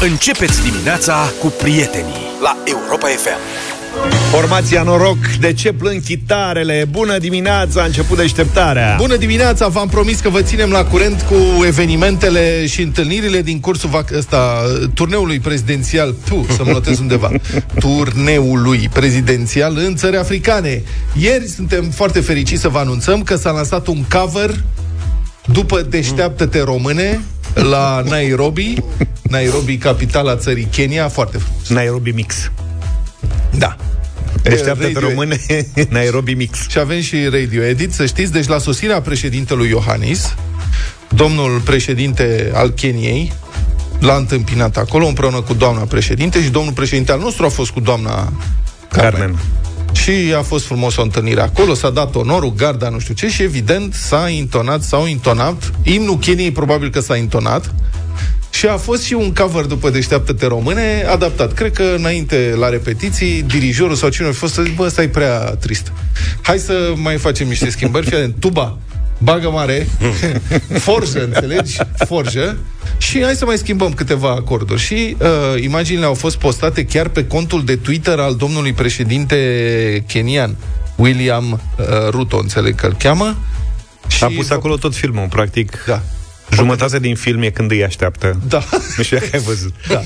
Începeți dimineața cu prietenii la Europa FM. Formația Noroc, de ce plâng chitarele? Bună dimineața, a început deșteptarea. Bună dimineața, v-am promis că vă ținem la curent cu evenimentele și întâlnirile din cursul vac- ăsta, turneului prezidențial, tu, să mă notez undeva, turneului prezidențial în țări africane. Ieri suntem foarte fericiți să vă anunțăm că s-a lansat un cover după Deșteaptă-te române la Nairobi, Nairobi, capitala țării Kenya, foarte frumos. Nairobi Mix. Da. Deșteaptă-te Radio- române, Nairobi Mix. Și avem și radio edit, să știți, deci la sosirea președintelui Iohannis, domnul președinte al Keniei l-a întâmpinat acolo împreună cu doamna președinte și domnul președinte al nostru a fost cu doamna Carmen. Carmen. Și a fost frumos o întâlnire acolo, s-a dat onorul, garda, nu știu ce, și evident s-a intonat, s-au intonat. Imnul Keniei probabil că s-a intonat. Și a fost și un cover după Deșteaptă-te române, adaptat. Cred că înainte, la repetiții, dirijorul sau cine a fost să zic, bă, ăsta e prea trist. Hai să mai facem niște schimbări. Fii atent, tuba, bagă mare, forjă, înțelegi? Forjă. Și hai să mai schimbăm câteva acorduri. Și uh, imaginile au fost postate chiar pe contul de Twitter al domnului președinte kenian, William uh, Ruto, înțeleg că îl cheamă. Și A pus acolo tot filmul, practic. Da. Jumătate din film e când îi așteaptă. Da. Nu știu dacă ai văzut. Da.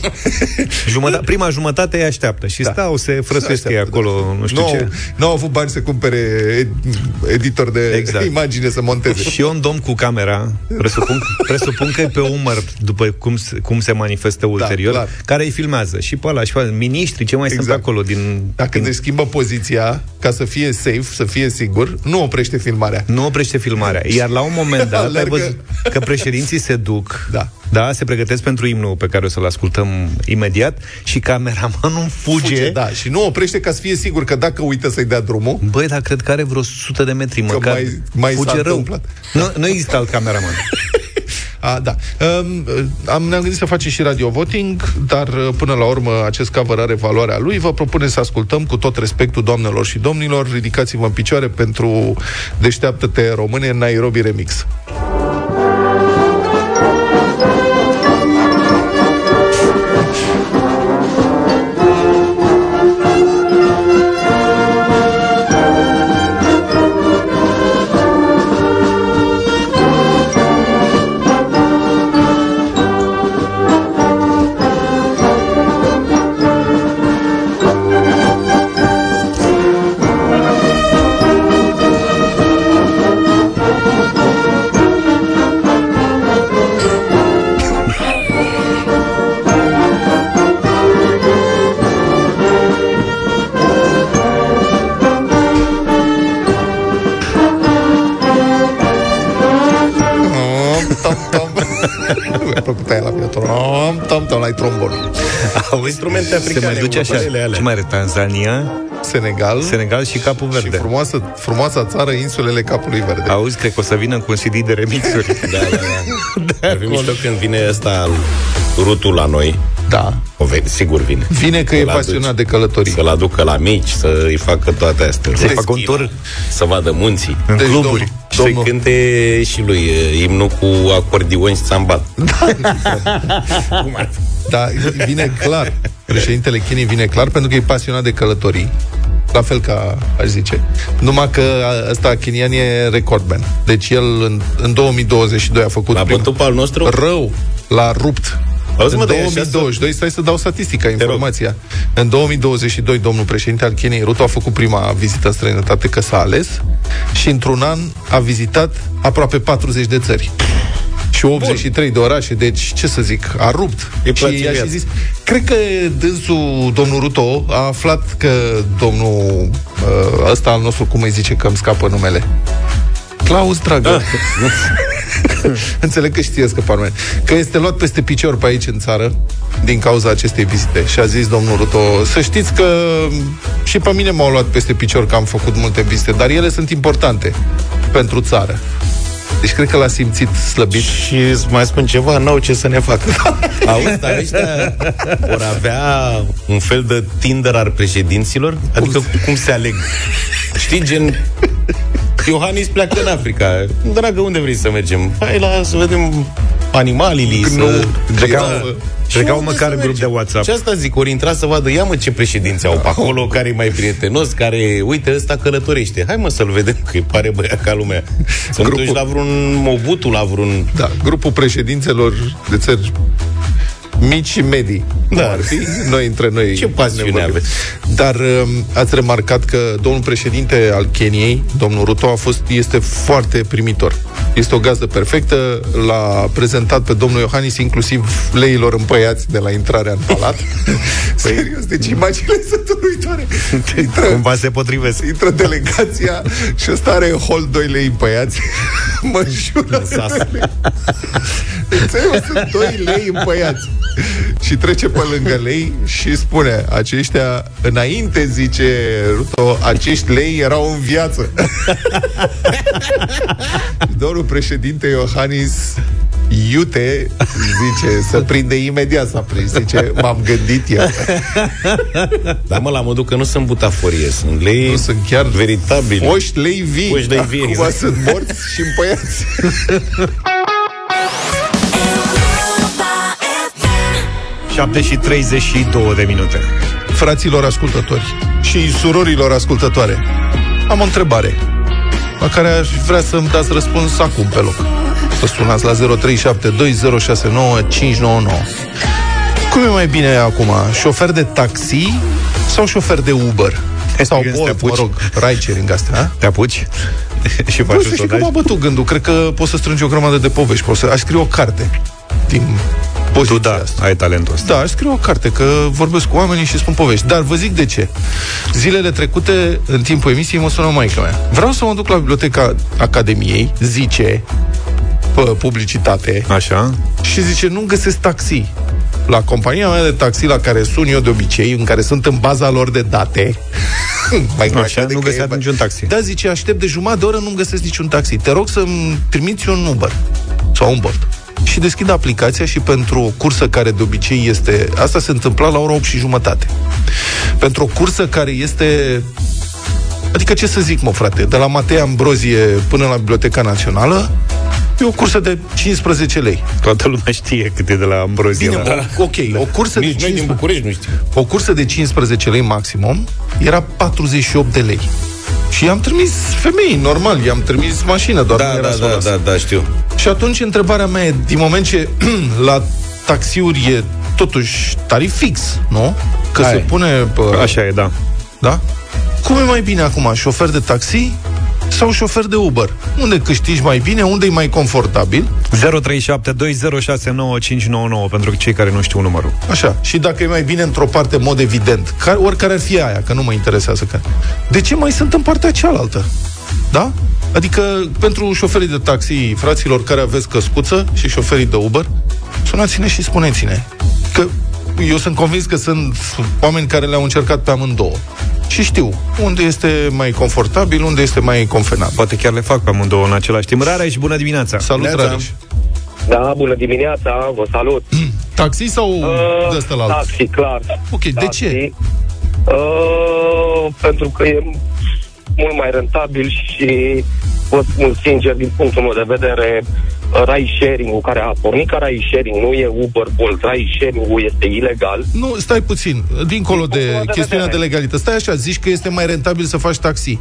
Jumătate, prima jumătate îi așteaptă și Da. stau, se frăsuiesc ei Așteaptă, acolo, nu știu Nu, ce. nu au avut bani să cumpere ed- editor de Exact. imagine să monteze. Și eu un domn cu camera, presupun, presupun că e pe umăr, după cum, se- cum se manifestă ulterior, clar. care îi filmează. Și pe ăla, și pe ăla, miniștri, ce mai sunt Exact. pe acolo din... Dacă din își schimbă poziția ca să fie safe, să fie sigur, nu oprește filmarea. nu oprește filmarea. Iar la un moment dat, ai Alergă. văzut că președinții se duc, Da. da, se pregătesc pentru imnul pe care o să-l ascultăm imediat și cameramanul fuge. Fuge, da, și nu oprește ca să fie sigur că dacă uită să-i dea drumul, Băi, dar cred că are vreo 100 de metri, măcar mai- mai fuge s-a rău. întâmplat. Nu, nu există alt cameraman. A, da. Um, am, ne-am gândit să facem și radio voting, dar uh, până la urmă acest cover are valoarea lui. Vă propune să ascultăm cu tot respectul doamnelor și domnilor. Ridicați-vă în picioare pentru Deșteaptă-te române în Nairobi Remix. Instrumente se africane, mai duce așa. următoarele alea. Ce mai are? Tanzania, Senegal. Senegal și Capul Și Verde. frumoasă, frumoasa țară, insulele Capului Verde. Auzi, cred că o să vină cu un CD de remixuri. Da, da, da. Ar fi mișto când vine ăsta rutul la noi. Da. O ve- sigur vine. Vine că e Să-l aduci. pasionat de călătorii. Să-l aducă la mici, să îi facă toate astea. Să-i Să facă un tur Să vadă munții. în Deci, cluburi. domnul- Și să Domnul, cânte și lui e, imnul cu acordion și țambat. Cum ar fi? da, vine clar. Președintele Chinei vine clar pentru că e pasionat de călătorii. La fel ca aș zice. Numai că a- ăsta Kenian e recordman. Deci el în, în 2022 a făcut L-a prim- bătut pe al nostru? rău, l-a rupt. Auzi, în mă, dar e așa 2022, stai să dau statistica, rog. informația. În 2022, domnul președinte al Keniei, Ruto, a făcut prima vizită în străinătate că s-a ales și într-un an a vizitat aproape 40 de țări. Și 83 de orașe, deci ce să zic, a rupt. E și place i-a și viața. zis, cred că dânsul, domnul Ruto, a aflat că domnul ă, ăsta al nostru, cum îi zice, că îmi scapă numele. Claus Dragoș. Înțeleg că știe scăpa numele. Că este luat peste picior pe aici în țară din cauza acestei vizite. Și a zis domnul Ruto, să știți că și pe mine m-au luat peste picior că am făcut multe vizite, dar ele sunt importante pentru țară. Deci cred că l-a simțit slăbit. Și îți mai spun ceva, n-au ce să ne facă. Auzi, dar ăștia vor avea un fel de Tinder al președinților? Adică cum, cum se aleg? Știi, gen... Iohannis pleacă în Africa. Dragă, unde vrei să mergem? Hai la să vedem animalii, Nu, să... Trecau, Da. trecau unde măcar să în grup de mergem? WhatsApp. Și asta zic, ori intra să vadă, ia mă ce președinți au pe acolo, care e mai prietenos, care, uite, ăsta călătorește. Hai mă să-l vedem, că îi pare băiat ca lumea. Să nu Grupul- duci la vreun Mobutu, la vreun... Da, grupul președințelor de țări mici și medii. Da. cum Ar fi noi între noi. Ce pasiune ne vorbim. aveți. Dar um, ați remarcat că domnul președinte al Keniei, domnul Ruto, a fost, este foarte primitor. Este o gazdă perfectă, l-a prezentat pe domnul Iohannis inclusiv leilor împăiați de la intrarea în palat. Serios, deci imaginile sunt uluitoare. Intră, Cumva se potrivesc. intră delegația și ăsta are în hol 2 lei împăiați. mă jură. sas. Înțeleg, sunt 2 lei împăiați. Și trece pe lângă lei și spune, aceștia, înainte, zice Ruto, acești lei erau în viață. Domnul președinte Iohannis Iute, zice, să prinde imediat s-a prins, zice, m-am gândit eu. Dar mă, la modul că nu sunt butaforie, sunt lei Nu sunt chiar veritabili. Oști lei vii. Foști lei vii, Acum exact. sunt morți și împăiați. 7 și 32 de minute. Fraților ascultători și surorilor ascultătoare, am o întrebare la care aș vrea să-mi dați răspuns acum pe loc. Vă sunați la 0372069599. Cum e mai bine acum, șofer de taxi sau șofer de Uber? Sau Când te Bolt, mă apuci. rog, ride-sharing astea, a? Te apuci? și Nu faci știu un și cum sondaj? m-a bătut gândul. Cred că poți să strângi o grămadă de povești. Poți să... Aș scrie o carte din Tu poziția da, asta. ai talentul ăsta. Da, aș scrie o carte, că vorbesc cu oamenii și spun povești. Dar vă zic de ce. Zilele trecute, în timpul emisiei, mă sună maica mea. Vreau să mă duc la biblioteca Academiei, zice, pe publicitate, Așa? și zice, nu găsesc taxi. La compania mea de taxi la care sun eu de obicei, în care sunt în baza lor de date, mai Așa, nu găsea niciun taxi. Da, zice, aștept de jumătate de oră, nu-mi găsesc niciun taxi. Te rog să-mi trimiți un Uber sau un Bolt. Și deschid aplicația și pentru o cursă care de obicei este... Asta se întâmpla la ora 8 și jumătate. Pentru o cursă care este... Adică ce să zic, mă, frate, de la Matei Ambrozie până la Biblioteca Națională, e o cursă de 15 lei. Toată lumea știe cât e de la Ambrozie. Bine, la... da. ok, o cursă, de Nici noi din 15, București nu știm. o cursă de 15 lei maximum era 48 de lei. Și i-am trimis femei, normal, i-am trimis mașină, doar Da, nu era da, să o da, las. da, da, știu. Și atunci întrebarea mea e, din moment ce la taxiuri e totuși tarif fix, nu? Că Hai. se pune pe... Așa e, da. Da? Cum e mai bine acum, șofer de taxi sau șofer de Uber? Unde câștigi mai bine, unde e mai confortabil? 0372069599 pentru cei care nu știu numărul. Așa. Și dacă e mai bine într-o parte, în mod evident, care, oricare ar fi aia, că nu mă interesează care. De ce mai sunt în partea cealaltă? Da? Adică, pentru șoferii de taxi, fraților care aveți căscuță și șoferii de Uber, sunați-ne și spuneți-ne. Că eu sunt convins că sunt oameni care le-au încercat pe amândouă. Și știu unde este mai confortabil, unde este mai convenabil. Poate chiar le fac pe amândouă în același timp. Rareș, bună dimineața! Salut, Neața. Rareș. Da, bună dimineața, vă salut. Taxi sau Uh, de ăsta la altul? Taxi, clar. Ok, de Taxi. ce? Uh, pentru că e mult mai rentabil și vă spun sincer, din punctul meu de vedere, ride sharing-ul care a pornit ca ride sharing nu e Uber Bolt, ride sharing-ul este ilegal. Nu, stai puțin. Dincolo Din de punctul meu de chestiunea de vedere. legalitate. Stai așa, zici că este mai rentabil să faci taxi.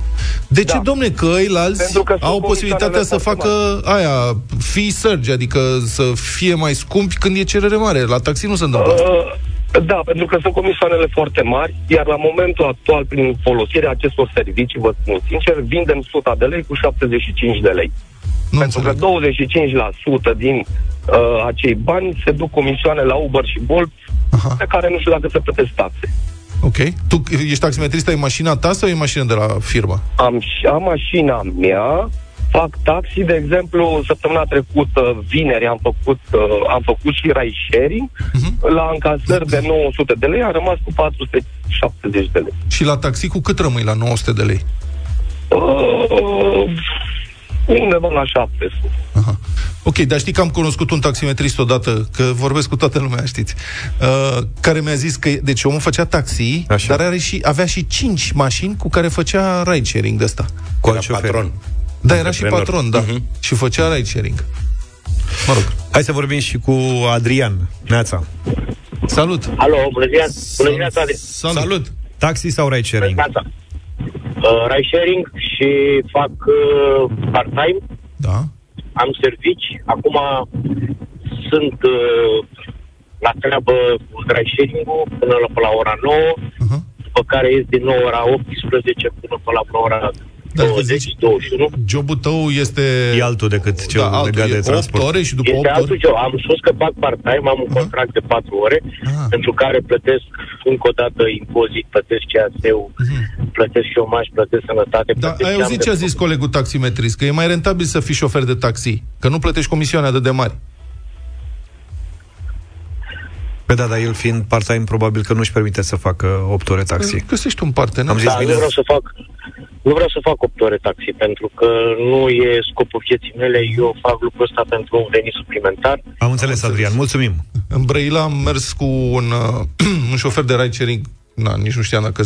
De ce, Da. domne, că ăilalți Pentru că sunt au posibilitatea să comisioanele facă aia, fee surge, adică să fie mai scumpi când e cerere mare. La taxi nu se întâmplă asta. Uh, da, pentru că sunt comisioanele foarte mari, iar la momentul actual, prin folosirea acestor servicii, vă spun sincer, vindem 100 de lei cu 75 de lei. Nu Pentru că înțeleg. 25% din uh, acei bani se duc comisioane la Uber și Bolt, Aha. pe care nu știu dacă se plătesc taxe. Ok. Tu ești taximetrist, ai mașina ta sau e mașină de la firmă? Am, și- am mașina mea, fac taxi, de exemplu, săptămâna trecută, vineri, am făcut, uh, am făcut și ride sharing, Mhm. la încasări de 900 de lei, am rămas cu 470 de lei. Și la taxi cu cât rămâi la 900 de lei? Uh, undeva la 700. Aha. Ok, dar știi că am cunoscut un taximetrist odată, că vorbesc cu toată lumea, știți, uh, care mi-a zis că, deci omul făcea taxi, Așa. dar are și, avea și cinci mașini cu care făcea ride-sharing de ăsta. Cu Era alt șofer. patron. Da, era și Antreprenor. patron, da. Mhm. Și făcea ride-sharing. Mă rog. Hai să vorbim și cu Adrian. Neața. Salut! Alo, bună ziua, bună ziua, Adi. Salut! Salut! Taxi sau ride sharing? Neața. Uh, ride sharing și fac uh, part-time, Da. am servici. Acum sunt uh, la treabă cu ride sharing-ul până la, pe la ora 9, Uh-huh. după care ies din nou ora 18 până pe la ora Dar 20, zici- 21. Jobul tău este... E altul decât cel da, altul, legat de e 8 transport. ore și după Este 8 altul ore... job. Am spus că fac part-time, am un contract de 4 ore, Ah. pentru care plătesc încă o dată impozit, plătesc CAS-ul, plătesc șomaj, plătesc sănătate, Mhm. Da, plătesc ai ce am auzit de ce a făcut. zis colegul taximetrist? Că e mai rentabil să fii șofer de taxi, că nu plătești comisioane atât de mari. Pe da, dar el fiind part-time, probabil că nu-și permite să facă 8 ore taxi. Găsești un partener. Am zis Da, bine. nu vreau să fac nu vreau să fac 8 ore taxi, pentru că nu e scopul vieții mele, eu fac lucrul ăsta pentru un venit suplimentar. Am înțeles, Adrian. Mulțumim. În Brăila am mers cu un, uh, un șofer de ride sharing, na, nici nu știam dacă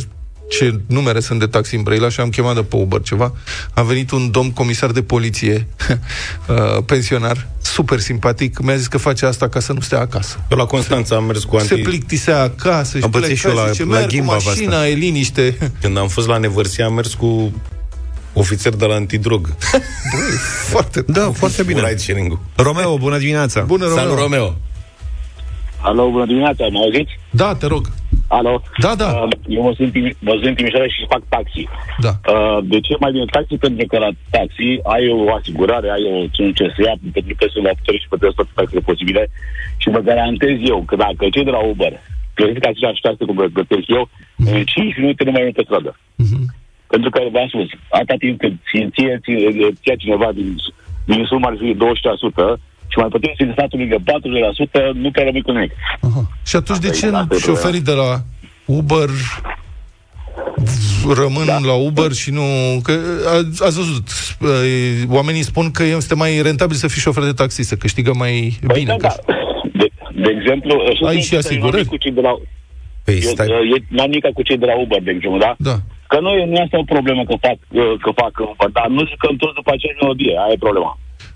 ce numere sunt de taxi în Brăila și am chemat de pe Uber ceva. A venit un domn comisar de poliție, uh, pensionar, super simpatic, mi-a zis că face asta ca să nu stea acasă. Eu la Constanța am mers cu Se anti... plictisea acasă și Am pățit și eu pleca, la- zice, la merg cu Ghimba pe mașina, asta." e liniște. Când am fost la Nevărsia, am mers cu ofițer de la antidrog. Băi, foarte Da, foarte bine. Cu ride sharing-ul. Romeo, bună dimineața. bună, Salut, Romeo. Romeo. Alo, bună dimineața, mă auziți? Da, te rog. Alo? Da, da. Uh, eu mă sunt, Timi- mă sunt în Timișoara și fac taxi. Da. Uh, de ce mai bine taxi? Pentru că la taxi ai o asigurare, ai o, un CSA, pentru că sunt la putere și plătesc toate taxele posibile și vă garantez eu că dacă cei de la Uber plătesc aceleași taxe cum le plătesc eu, în 5 minute nu mai e pe stradă. Pentru că v-am spus, atâta timp cât ție, ție, ție, ție cineva din, din sumă ar fi 20% și mai plătești din statului de 40%, nu te rămâi cu nimic. Aha. Și atunci de Asta ce e- asta e șoferii de la Uber rămân da. la Uber și nu... Că a- ați văzut, e, oamenii spun că este mai rentabil să fii șofer de taxi, să câștigă mai Păi bine. da, că- da. De, de exemplu, sunt Ai eu și prieten, asigurări? n-am nimic Cu cei de la, Păi eu, stai, eu, n-am nimic cu cei de la Uber, de exemplu, da? Da. Că nu, e- nu este o problemă că fac, uh, că fac Uber, dar nu jucăm toți după aceeași melodie, aia e problema.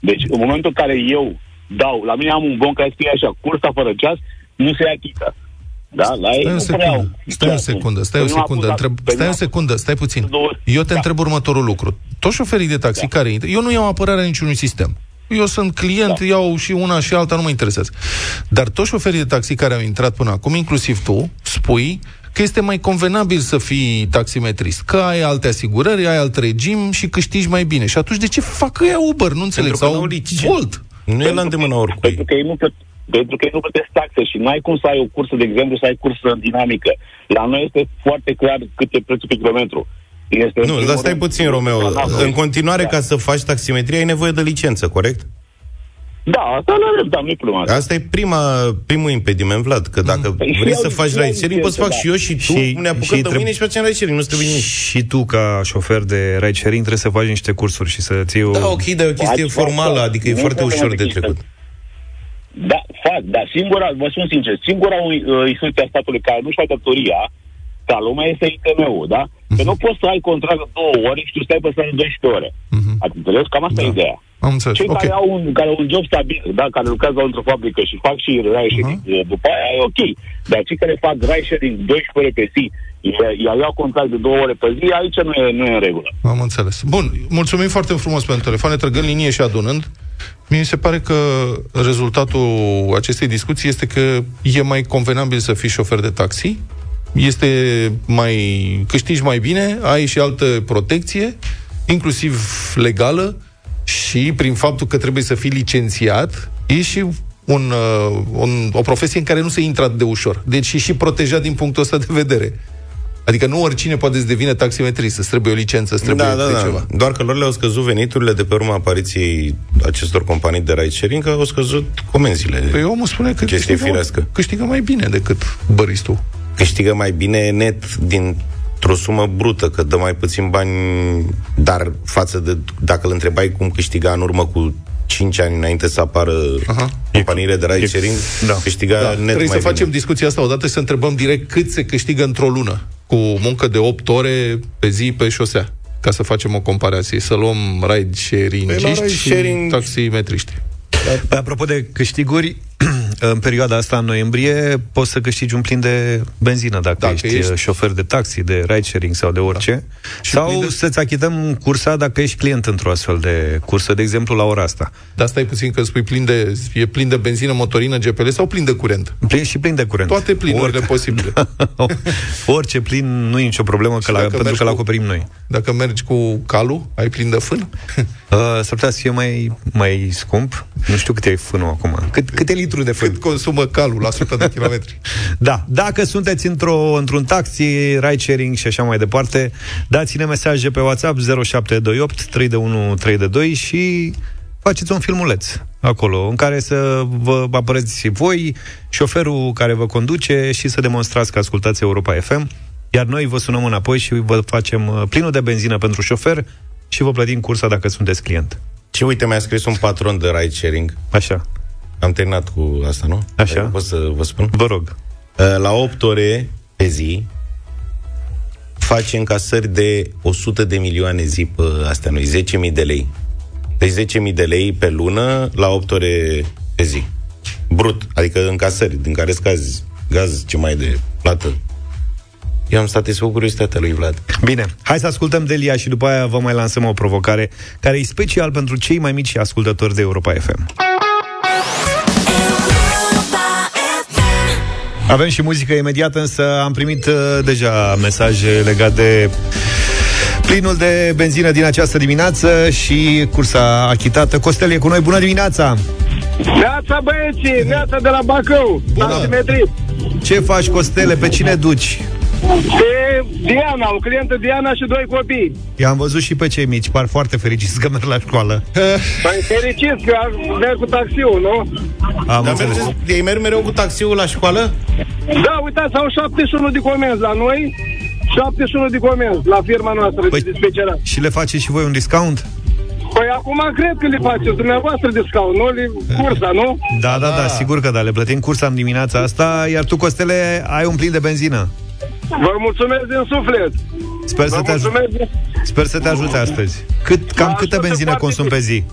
Deci, în momentul în care eu dau, la mine am un bon care scrie așa, cursa fără ceas, nu se achită. Da? La ei Stai o nu secundă, vreau. stai o secundă, stai o Păi nu a secundă, pus- întreb, păi stai nu o a- secundă, stai puțin. Două- Eu te Da. întreb următorul lucru. Toți șoferii de taxi Da. care intră, eu nu iau apărarea niciunui sistem. Eu sunt client, Da. iau și una și alta, nu mă interesează. Dar toți șoferii de taxi care au intrat până acum, inclusiv tu, spui că este mai convenabil să fii taximetrist, că ai alte asigurări, ai alt regim și câștigi mai bine. Și atunci de ce fac ea Uber? Nu înțeleg. Pentru că Sau n-au licență. Volt. Nu e la îndemână oricui. Pentru că ei nu plăt- pentru că ei nu plătesc taxe și nu ai cum să ai o cursă, de exemplu, să ai cursă dinamică. La noi este foarte clar cât e prețul pe kilometru. Este în Nu, primul dar stai rând- puțin, Romeo. Da. În continuare, Da. ca să faci taximetrie, ai nevoie de licență, corect? Da, asta nu are, da, nu e problema. Asta e prima, primul impediment, Vlad, că dacă Păi și vrei eu- să faci și eu ride sharing, poți să fac licență, și eu și tu, Și- ne apucăm și de treb- mâine și facem ride sharing, nu trebuie nimic. Și tu, ca șofer de ride sharing, trebuie să faci niște cursuri și să ții o... Da, ok, dar e o chestie Faci formală, asta. adică e Nu foarte e ușor de problemă de trecut. Da, fac, dar singura, vă spun sincer, singura uh, instituție a statului care nu-și face datoria ca lumea este ITM-ul, da? Că nu poți să ai contract de două ore și tu stai pe stradă 12 ore. Ați înțeles? Cam asta e ideea. Am înțeles. Cei Ok. care, au un, care au un job stabil, da, care lucrează într-o fabrică și fac și ride sharing uh după aia e ok. Dar cei care fac ride sharing 12 ore pe zi, iar iar iau contract de două ore pe zi, aici nu e, nu e în regulă. Am înțeles. Bun, mulțumim foarte frumos pentru telefon, ne trăgând linie și adunând. Mie se pare că rezultatul acestei discuții este că e mai convenabil să fii șofer de taxi, este mai câștigi mai bine, ai și altă protecție, inclusiv legală, și prin faptul că trebuie să fii licențiat, e și un, uh, un, o profesie în care nu se intră atât de ușor. Deci e și protejat din punctul ăsta de vedere. Adică nu oricine poate să devină taximetrist, îți trebuie o licență, îți trebuie Da, da, de da. ceva. Doar că lor le-au scăzut veniturile de pe urma apariției acestor companii de ride sharing, că au scăzut comenzile. Păi omul spune că Chestie câștigă, firească. câștigă mai bine decât băristul. câștigă mai bine net dintr-o sumă brută, că dă mai puțin bani, dar față de dacă îl întrebai cum câștiga în urmă cu 5 ani înainte să apară Aha. companiile de ride sharing, da. câștiga Da, net trebuie mai să bine. facem discuția asta odată și să întrebăm direct cât se câștigă într-o lună cu muncă de 8 ore pe zi pe șosea ca să facem o comparație, să luăm ride sharing Păi la ride și sharing- taximetriști. Păi, apropo de câștiguri, în perioada asta, în noiembrie, poți să câștigi un plin de benzină dacă, Dacă ești, ești- șofer de taxi, de ride-sharing sau de orice. Da. Și Sau plin de- să-ți achităm cursa dacă ești client într-o astfel de cursă, de exemplu, la ora asta. Dar stai puțin că spui plin de, e plin de benzină, motorină, GPL sau plin de curent? Plin și plin de curent. Toate plinurile Orice- posibile. Orice plin nu e nicio problemă că la, dacă pentru mergi că l cu- acoperim noi. Dacă mergi cu calul, ai plin de fân? Uh, s-ar putea să fie mai, mai scump. Nu știu câte e fânul acum. Cât, câte litru de fân? Cât consumă calul la 100 de kilometri? Da, dacă sunteți într-o, într-un taxi, ride-sharing și așa mai departe, dați-ne mesaje pe WhatsApp 0728 321 322 și faceți un filmuleț acolo, în care să vă apăreți voi, șoferul care vă conduce și să demonstrați că ascultați Europa FM, iar noi vă sunăm înapoi și vă facem uh, plinul de benzină pentru șofer și vă plătim cursa dacă sunteți client. Și uite, mi-a scris un patron de ride sharing. Așa, Am terminat cu asta, nu? Așa. Pot să vă spun? vă rog. Uh, La 8 ore pe zi face încasări de 100 de milioane zi pe astea noi, 10.000 de lei. Deci 10.000 de lei pe lună la 8 ore pe zi. Brut, adică încasări, din care scazi gaz, ce mai e de plată. Eu am satisfăcut curiozitatea lui Vlad. Bine, hai să ascultăm Delia și după aia vă mai lansăm o provocare care e special pentru cei mai mici ascultători de Europa FM. Avem și muzică imediată, însă am primit uh, deja mesaje legate de plinul de benzină din această dimineață și cursa achitată. Costel e cu noi, bună dimineața! Neața băieții, neața de la Bacău, Bună. la simetrii. Ce faci, Costele? Pe cine duci? Pe Diana, o clientă Diana și doi copii. I-am văzut și pe cei mici, par foarte fericiți că merg la școală. Păi fericiți că merg cu taxiul, nu? Am Dar înțeles. mergeți, ei merg mereu cu taxiul la școală? Da, uitați, au 71 de comenzi la noi, 71 de comenzi la firma noastră Păi- de dispecerat. Și le faceți și voi un discount? Păi acum cred că le faceți dumneavoastră discount, nu? Le cursa, nu? Da, da, da, sigur că da, le plătim cursa în dimineața asta, iar tu, Costele, ai un plin de benzină. Vă mulțumesc din suflet. Sper să Vă te ajute. mulțumesc. Sper să te ajute astăzi. Cât, cam Mă câtă ajută benzină foarte consum mult. pe zi?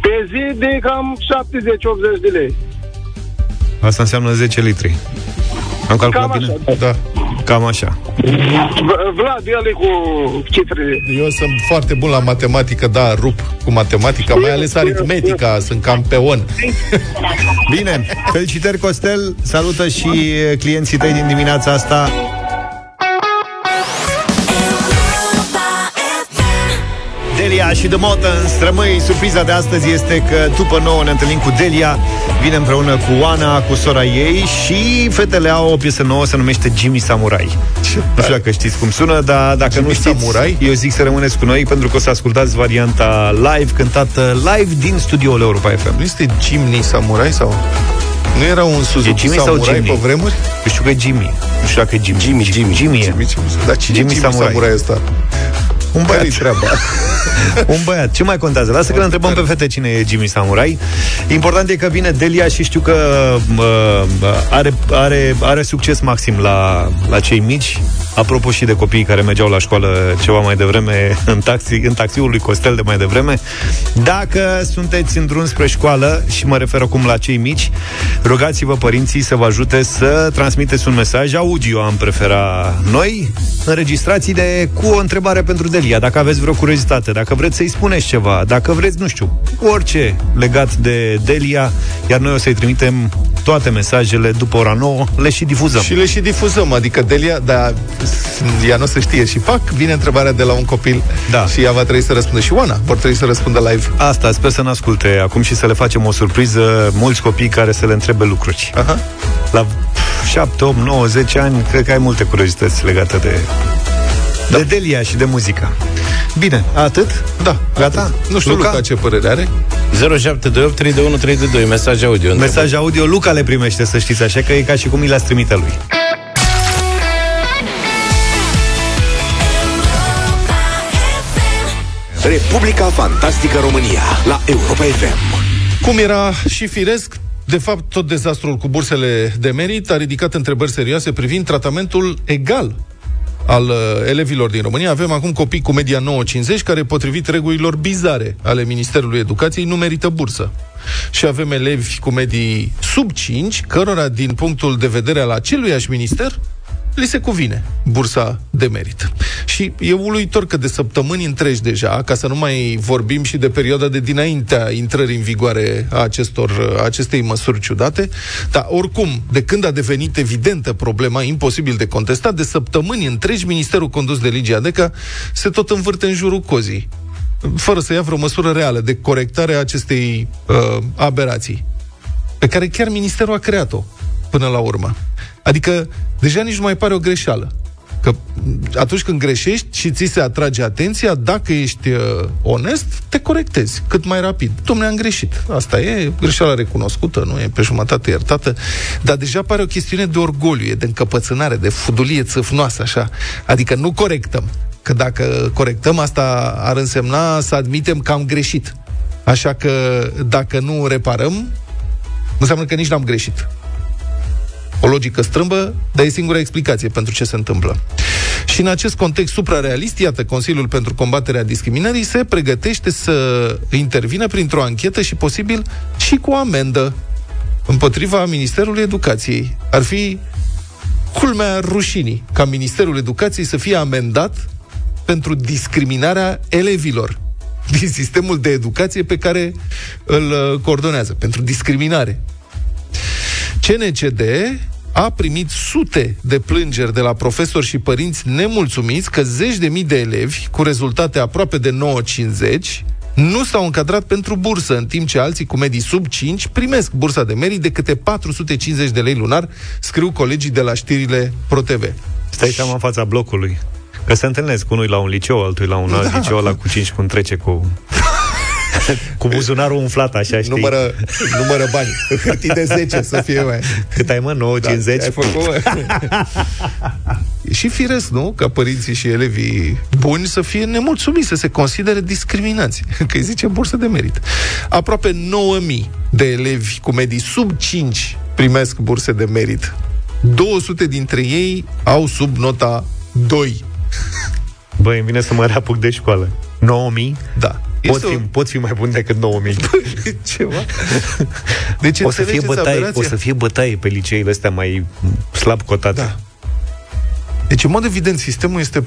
Pe zi de cam 70-80 de lei. Asta înseamnă 10 litri. Am calculat Cam bine? așa. Da. Cam așa. V- Vlad, el e cu cifrele. Eu sunt foarte bun la matematică, da, rup cu matematica, mai ales aritmetica, sunt campion. Bine, felicitări Costel, salută și clienții tăi din dimineața asta. Și The Motans Rămâi, surpriza de astăzi este că după nouă ne întâlnim cu Delia Vine împreună cu Oana, cu sora ei Și fetele au o piesă nouă, se numește Jimmy Samurai Nu știu dacă știți cum sună, dar dacă Jimmy nu știți Samurai? Eu zic să rămâneți cu noi pentru că o să ascultați varianta live Cântată live din studioul Europa FM Nu este Jimny Samurai sau... Nu era un Suzuki Jimmy sau Samurai Jimny? pe vremuri? Eu știu că e Jimmy Nu știu dacă e Jimmy Jimmy, Jimmy, Jimmy, e. Jimmy, Jimmy. Dar cine Jimmy Jimmy, Jimmy Samurai. Samurai ăsta? Un Care-i băiat treaba? Un băiat. Ce mai contează? Lasă că le întrebăm pe fete cine e Jimmy Samurai. Important e că vine Delia și știu că uh, are, are, are succes maxim la, la cei mici. Apropo și de copiii care mergeau la școală ceva mai devreme în, taxi, în taxiul lui Costel de mai devreme. Dacă sunteți în drum spre școală și mă refer acum la cei mici, rugați-vă părinții să vă ajute să transmiteți un mesaj audio, am prefera noi, înregistrați de cu o întrebare pentru Delia, dacă aveți vreo curiozitate, dacă vreți să-i spuneți ceva, dacă vreți, nu știu, orice legat de Delia, iar noi o să-i trimitem toate mesajele după ora 9, le și difuzăm. Și le și difuzăm, adică Delia, dar ea nu o să știe și fac, vine întrebarea de la un copil Da. și ea va trebui să răspundă și Oana vor trebui să răspundă live. Asta, sper să ne asculte acum și să le facem o surpriză mulți copii care să le întrebe lucruri. Aha. La 7, 8, 9, 10 ani, cred că ai multe curiozități legate de, da. de Delia și de muzică. Bine, atât? Da. Gata? Nu știu Luca? Luca, ce părere are. 0728 321 322 Mesaj audio Mesaj audio, Luca le primește, să știți, așa că e ca și cum i le-ați trimite lui. Europa FM. Republica Fantastică România la Europa FM. Cum era și firesc, de fapt, tot dezastrul cu bursele de merit a ridicat întrebări serioase privind tratamentul egal al uh, elevilor din România. Avem acum copii cu media 9,50 care, potrivit regulilor bizare ale Ministerului Educației, nu merită bursă. și avem elevi cu medii sub 5, cărora, din punctul de vedere al aceluiași minister, li se cuvine bursa de merit. Și e uluitor că de săptămâni întregi deja, ca să nu mai vorbim și de perioada de dinaintea intrării în vigoare a acestor, a acestei măsuri ciudate, dar oricum, de când a devenit evidentă problema, imposibil de contestat, de săptămâni întregi, Ministerul condus de Ligia Deca se tot învârte în jurul cozii, fără să ia vreo măsură reală de corectare a acestei uh, aberații, pe care chiar Ministerul a creat-o până la urmă. Adică, deja nici nu mai pare o greșeală. Că atunci când greșești și ți se atrage atenția, dacă ești uh, onest, te corectezi cât mai rapid. Domnule, am greșit. Asta e greșeala recunoscută, nu e pe jumătate iertată, dar deja pare o chestiune de orgoliu, e de încăpățânare, de fudulie țâfnoasă, așa. Adică nu corectăm. Că dacă corectăm, asta ar însemna să admitem că am greșit. Așa că dacă nu reparăm, înseamnă că nici n-am greșit. O logică strâmbă, dar e singura explicație pentru ce se întâmplă. Și în acest context suprarealist, iată, Consiliul pentru Combaterea Discriminării se pregătește să intervină printr-o anchetă și posibil și cu o amendă împotriva Ministerului Educației. Ar fi culmea rușinii ca Ministerul Educației să fie amendat pentru discriminarea elevilor din sistemul de educație pe care îl uh, coordonează, pentru discriminare. CNCD a primit sute de plângeri de la profesori și părinți nemulțumiți că zeci de mii de elevi, cu rezultate aproape de 9,50, nu s-au încadrat pentru bursă, în timp ce alții cu medii sub 5 primesc bursa de merit de câte 450 de lei lunar, scriu colegii de la știrile ProTV. Stai seama în fața blocului. Că se întâlnesc unul la un liceu, altul la un alt Da. liceu, ăla cu 5 cum trece cu... cu buzunarul umflat, așa, știi? Numără, numără bani. Hârtii de 10 să fie mai. Cât ai, mă? 9, Da, 50? ai făcut, mă. E și firesc, nu? Ca părinții și elevii buni să fie nemulțumiți, să se considere discriminați. Că îi zice bursă de merit. Aproape 9000 de elevi cu medii sub 5 primesc burse de merit. 200 dintre ei au sub nota 2. Băi, îmi vine să mă reapuc de școală. 9000? Da. Pot Este fi, o- pot fi mai bun decât 9000. Ceva. Deci o să fie înțelegeți bătaie, aberația? o să fie bătaie pe liceile astea mai slab cotate. Da. Deci, în mod evident, sistemul este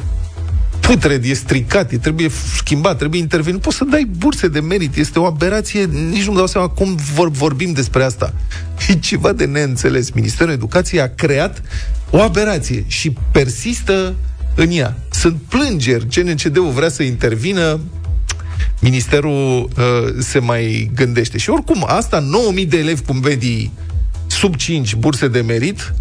putred, e stricat, e, trebuie schimbat, trebuie intervenit. Poți să dai burse de merit, este o aberație, nici nu-mi dau seama cum vor, vorbim despre asta. E ceva de neînțeles. Ministerul Educației a creat o aberație și persistă în ea. Sunt plângeri, CNCD-ul vrea să intervină, Ministerul uh, se mai gândește. Și oricum, asta, 9000 de elevi cu medii sub 5 burse de merit,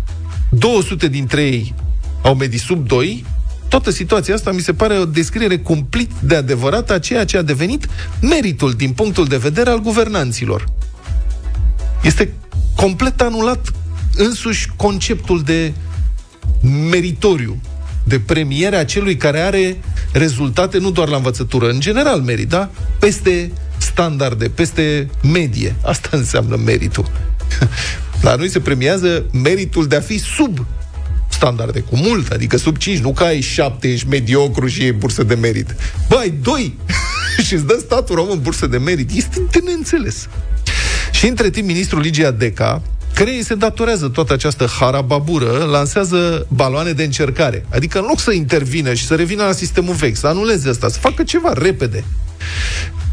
200 dintre ei au medii sub 2, toată situația asta mi se pare o descriere complet de adevărată a ceea ce a devenit meritul din punctul de vedere al guvernanților. Este complet anulat însuși conceptul de meritoriu, de premiere a celui care are rezultate nu doar la învățătură, în general merit, da? Peste standarde, peste medie. Asta înseamnă meritul. La noi se premiază meritul de a fi sub standarde, cu mult, adică sub 5, nu că ai 7, ești mediocru și e bursă de merit. Bă, ai 2 și îți dă statul român bursă de merit. Este de neînțeles. Și între timp, ministrul Ligia Deca, care îi se datorează toată această harababură, lansează baloane de încercare. Adică în loc să intervină și să revină la sistemul vechi, să anuleze asta, să facă ceva repede,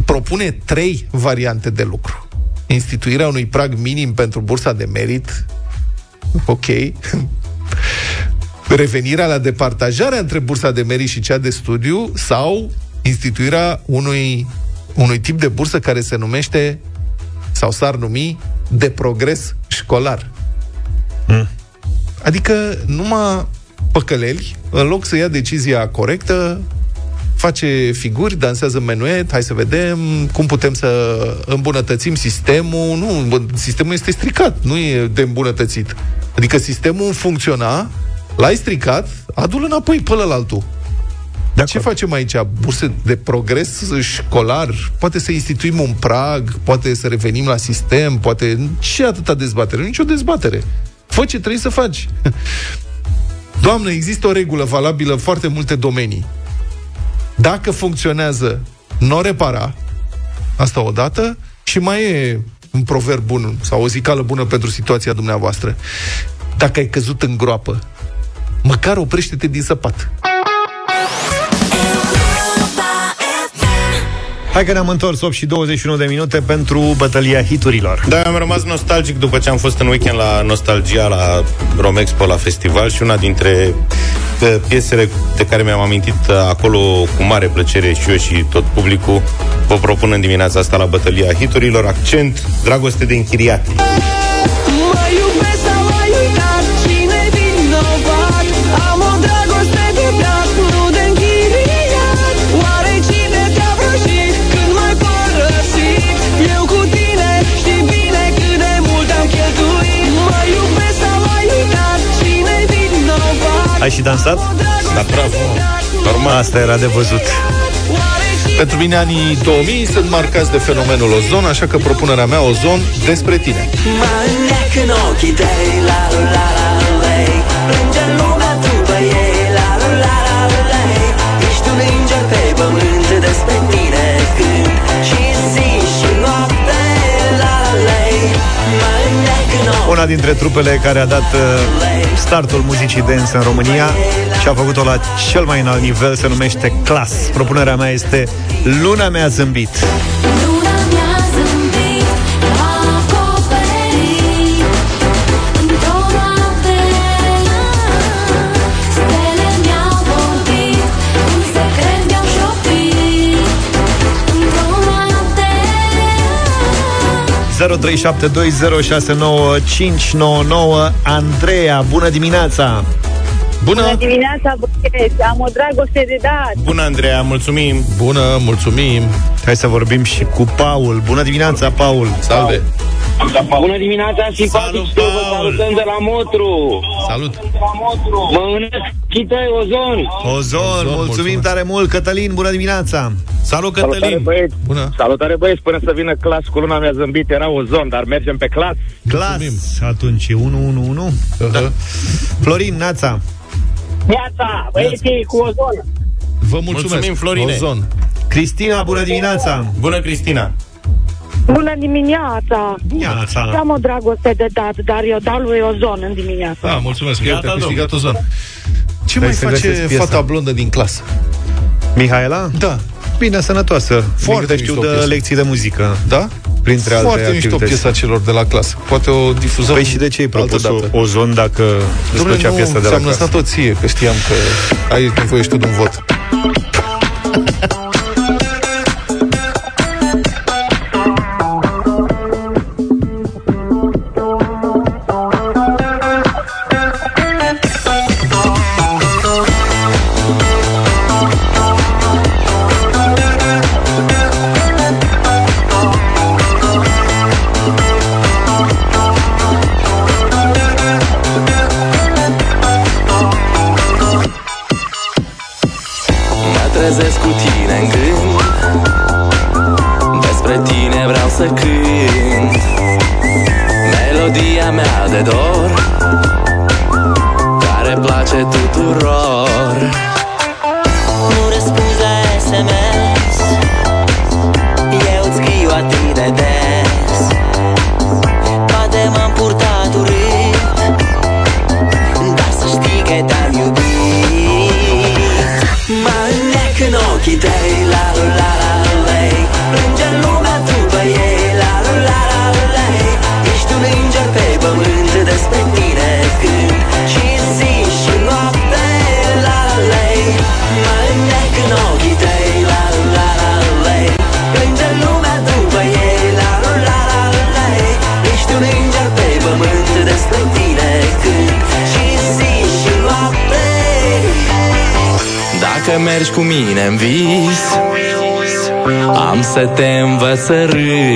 propune trei variante de lucru. Instituirea unui prag minim pentru bursa de merit, ok, revenirea la departajarea între bursa de merit și cea de studiu sau instituirea unui, unui tip de bursă care se numește sau s-ar numi de progres școlar. Mm. Adică numai păcăleli, în loc să ia decizia corectă, face figuri, dansează menuet, hai să vedem cum putem să îmbunătățim sistemul. Nu, sistemul este stricat, nu e de îmbunătățit. Adică sistemul funcționa, l-ai stricat, adu-l înapoi pe ălaltul. De Ce facem aici? Burse de progres școlar? Poate să instituim un prag, poate să revenim la sistem, poate... Ce atâta dezbatere? Nici o dezbatere. Fă ce trebuie să faci. Doamne, există o regulă valabilă în foarte multe domenii. Dacă funcționează, nu o repara, asta odată, și mai e un proverb bun sau o zicală bună pentru situația dumneavoastră. Dacă ai căzut în groapă, măcar oprește-te din săpat. Hai că ne-am întors 8 și 21 de minute pentru bătălia hiturilor. Da, am rămas nostalgic după ce am fost în weekend la Nostalgia, la Romexpo, la festival și una dintre uh, piesele de care mi-am amintit uh, acolo cu mare plăcere și eu și tot publicul vă propun în dimineața asta la bătălia hiturilor accent dragoste de închiriat. Ai și dansat? Da, bravo. Normal. Asta era de văzut. Pentru mine anii 2000 sunt marcați de fenomenul ozon, așa că propunerea mea ozon despre tine. Mă înnec în ochii tăi La la Una dintre trupele care a dat uh, startul muzicii dance în România și a făcut-o la cel mai înalt nivel, se numește Clas. Propunerea mea este Luna mea zâmbit. 0372069599 Andreea, bună dimineața! Bună! Bună dimineața, băieți! Am o dragoste de dat! Bună, Andreea, mulțumim! Bună, mulțumim! Hai să vorbim și cu Paul. Bună dimineața, Paul! Salve! Bună dimineața, simpatici, Salut, vă Paul! salutăm de la Motru. Salut! Mă unesc Chităi Ozon. Ozon, Ozon, mulțumim mulțumesc. tare mult! Cătălin, bună dimineața! Salut, Salutare Cătălin! băieți. Bună! Salutare băieți, până să vină clas cu luna mea zâmbit era Ozon, dar mergem pe clas. Clas, Mulțumim. atunci 111. Da. Florin, Nața, Viața, băieții, cu ozon! Vă mulțumesc! Mulțumim, Florine. Ozon! Cristina, bună dimineața! Bună, Cristina! Bună dimineața! Dimineața! Am o dragoste de dat, dar eu dau lui ozon în dimineața. Da, mulțumesc că Gata, iată, a câștigat Ozon. Ce Trebuie mai să face găsesc piesa. fata blondă din clasă? Mihaela? Da. Bine, sănătoasă. Foarte Foarte știu mișto de piesă. lecții de muzică. Da? Printre alte Foarte mișto activități. piesa celor de la clasă. Poate o difuzăm Păi și de ce ai propus altă dată. o, ozon dacă îți Dom'le, plăcea nu, piesa de la ți-am clasă? lăsat-o ție, că știam că ai nevoie și tu de un vot. Mine în vis. Am să te învăț să râzi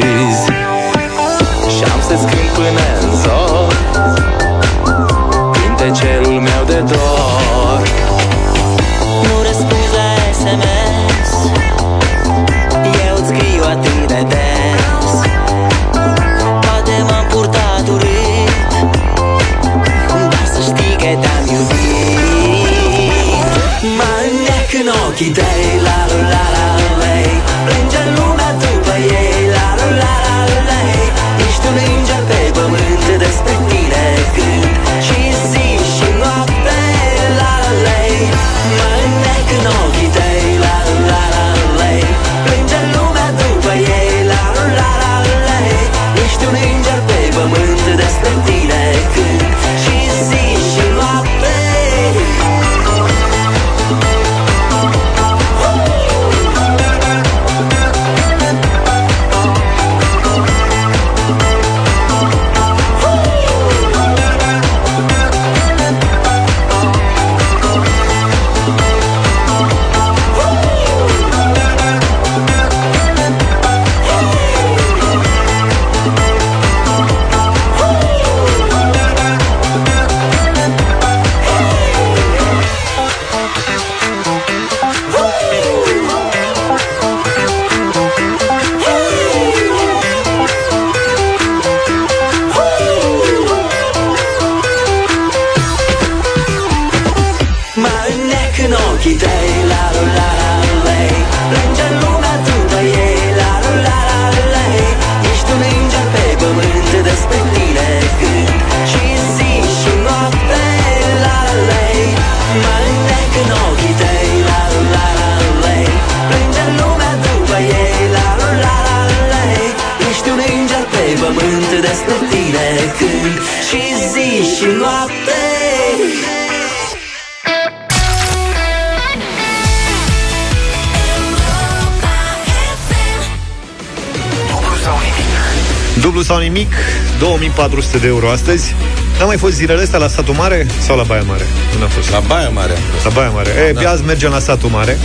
2400 de euro astăzi. N-a mai fost zilele astea la satul mare sau la Baia Mare? Nu a fost. La Baia Mare am fost. La Baia Mare. E, da. azi mergem la satul mare.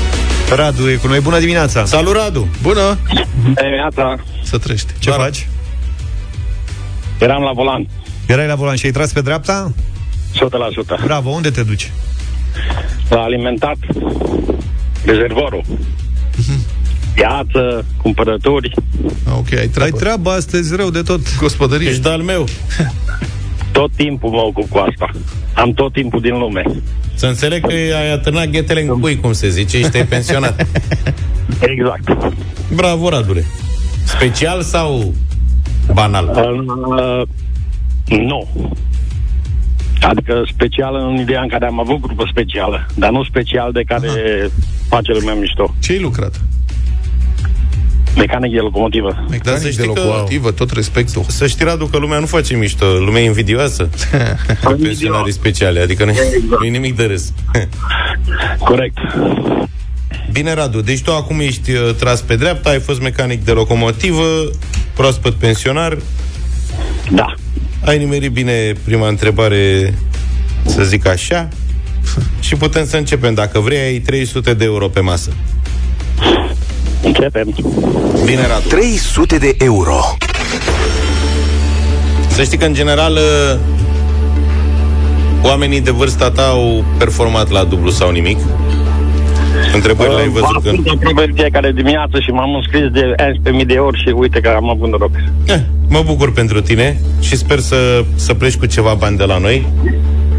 Radu e cu noi. Bună dimineața! Salut, Radu! Bună! Dimineața, Să trăiești. Ce faci? eram la volan, Erai la volan și ai tras pe dreapta? 100%. Bravo, unde te duci? La alimentat, rezervorul. Piață, cumpărături, Ah, Ok, ai Ai treabă. treabă astăzi rău de tot. Gospodărie. Ești de-al meu. tot timpul mă ocup cu asta. Am tot timpul din lume. Să înțeleg că ai atârnat ghetele în cui, cum se zice, și te-ai pensionat. Exact. Bravo, Radule. Special sau banal? Uh, nu. Adică special în ideea în care am avut grupă specială, dar nu special de care face lumea mișto. Ce ai lucrat? Mecanic de locomotivă. Mecanic să de știi că- locomotivă, tot respectul. Să știi, Radu, că lumea nu face mișto, lumea e invidioasă cu pensionarii speciale, adică nu nu e nimic de râs. Corect. Bine, Radu, deci tu acum ești uh, tras pe dreapta, ai fost mecanic de locomotivă, proaspăt pensionar, Da. ai nimerit bine prima întrebare, să zic așa, și putem să începem. Dacă vrei, ai 300 de euro pe masă. Începem. Bine, Radu. 300 de euro. Să știi că, în general, uh, oamenii de vârsta ta au performat la dublu sau nimic. Întrebările ai văzut că... Am aproape fiecare dimineață și m-am înscris de 11.000 de ori și uite că am avut noroc. Eh, mă bucur pentru tine și sper să, să pleci cu ceva bani de la noi.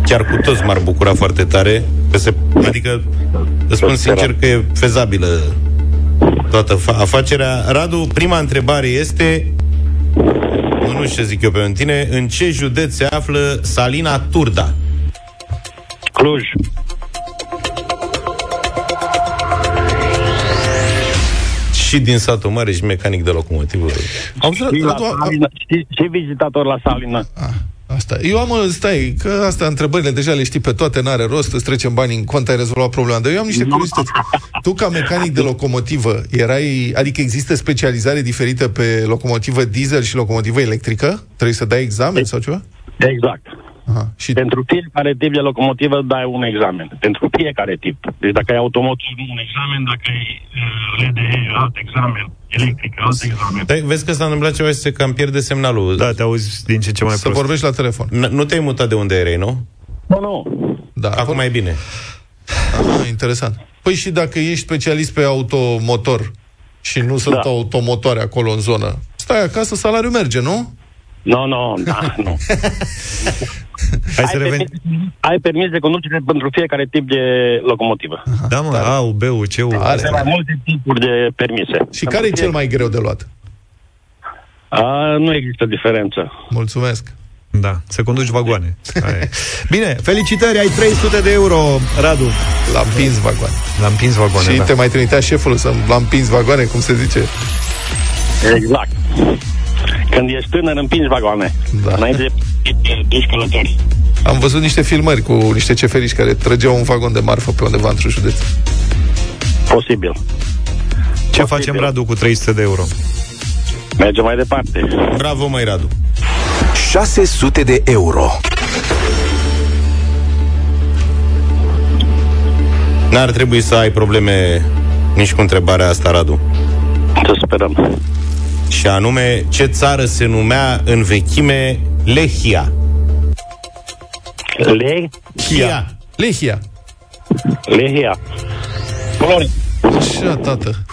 Chiar cu toți m-ar bucura foarte tare. Că se, adică, îți spun sincer că e fezabilă toată fa- afacerea. Radu, prima întrebare este, nu, nu știu ce zic eu pe tine, în ce județ se află Salina Turda? Cluj. Și din satul mare și mecanic de locomotivă. Auzi, Și, la Radu, a- Salina, și, și vizitator la Salina. A- Asta. Eu am, stai, că asta, întrebările deja le știi pe toate, n-are rost, îți trecem banii în cont, ai rezolvat problema. Dar eu am niște curiozități. Tu, ca mecanic de locomotivă, erai, adică există specializare diferită pe locomotivă diesel și locomotivă electrică? Trebuie să dai examen sau ceva? Exact. Aha. Și Pentru fiecare tip de locomotivă dai un examen. Pentru fiecare tip. Deci dacă ai automotiv, un examen, dacă ai uh, LDE, alt examen, electric, alt examen. Dai, vezi că s-a întâmplat ceva și se cam pierde semnalul. Da, te auzi din ce ce mai să prost. vorbești la telefon. N- nu te-ai mutat de unde erai, nu? Nu, nu. Da, Acum e bine. Aha, interesant. Păi și dacă ești specialist pe automotor și nu sunt Da. automotoare acolo în zonă, stai acasă, salariul merge, nu? Nu, nu, da, nu. Hai să ai, revenim. permis, ai permis de conducere pentru fiecare tip de locomotivă. Da, mă, A, B, C, Are. Sunt mai multe tipuri de permise. Și care e cel mai greu de luat? A, nu există diferență. Mulțumesc. Da, să conduci vagoane. Aia e. Bine, felicitări, ai 300 de euro, Radu. L-am împins vagoane. L-am împins vagoane, și da. te mai trimitea șeful să l-am împins vagoane, cum se zice. Exact. Când ești tânăr, împingi vagoane. Da. Înainte de duci călători. Am văzut niște filmări cu niște ceferiși care trăgeau un vagon de marfă pe undeva într-un județ. Posibil. Ce facem, Radu, cu 300 de euro? Mergem mai departe. Bravo, mai Radu. 600 de euro. N-ar trebui să ai probleme nici cu întrebarea asta, Radu. Să sperăm. Și anume, ce țară se numea în vechime Lehia? Le, Chia. Lehia. Lehia. Polonia. Așa, tată.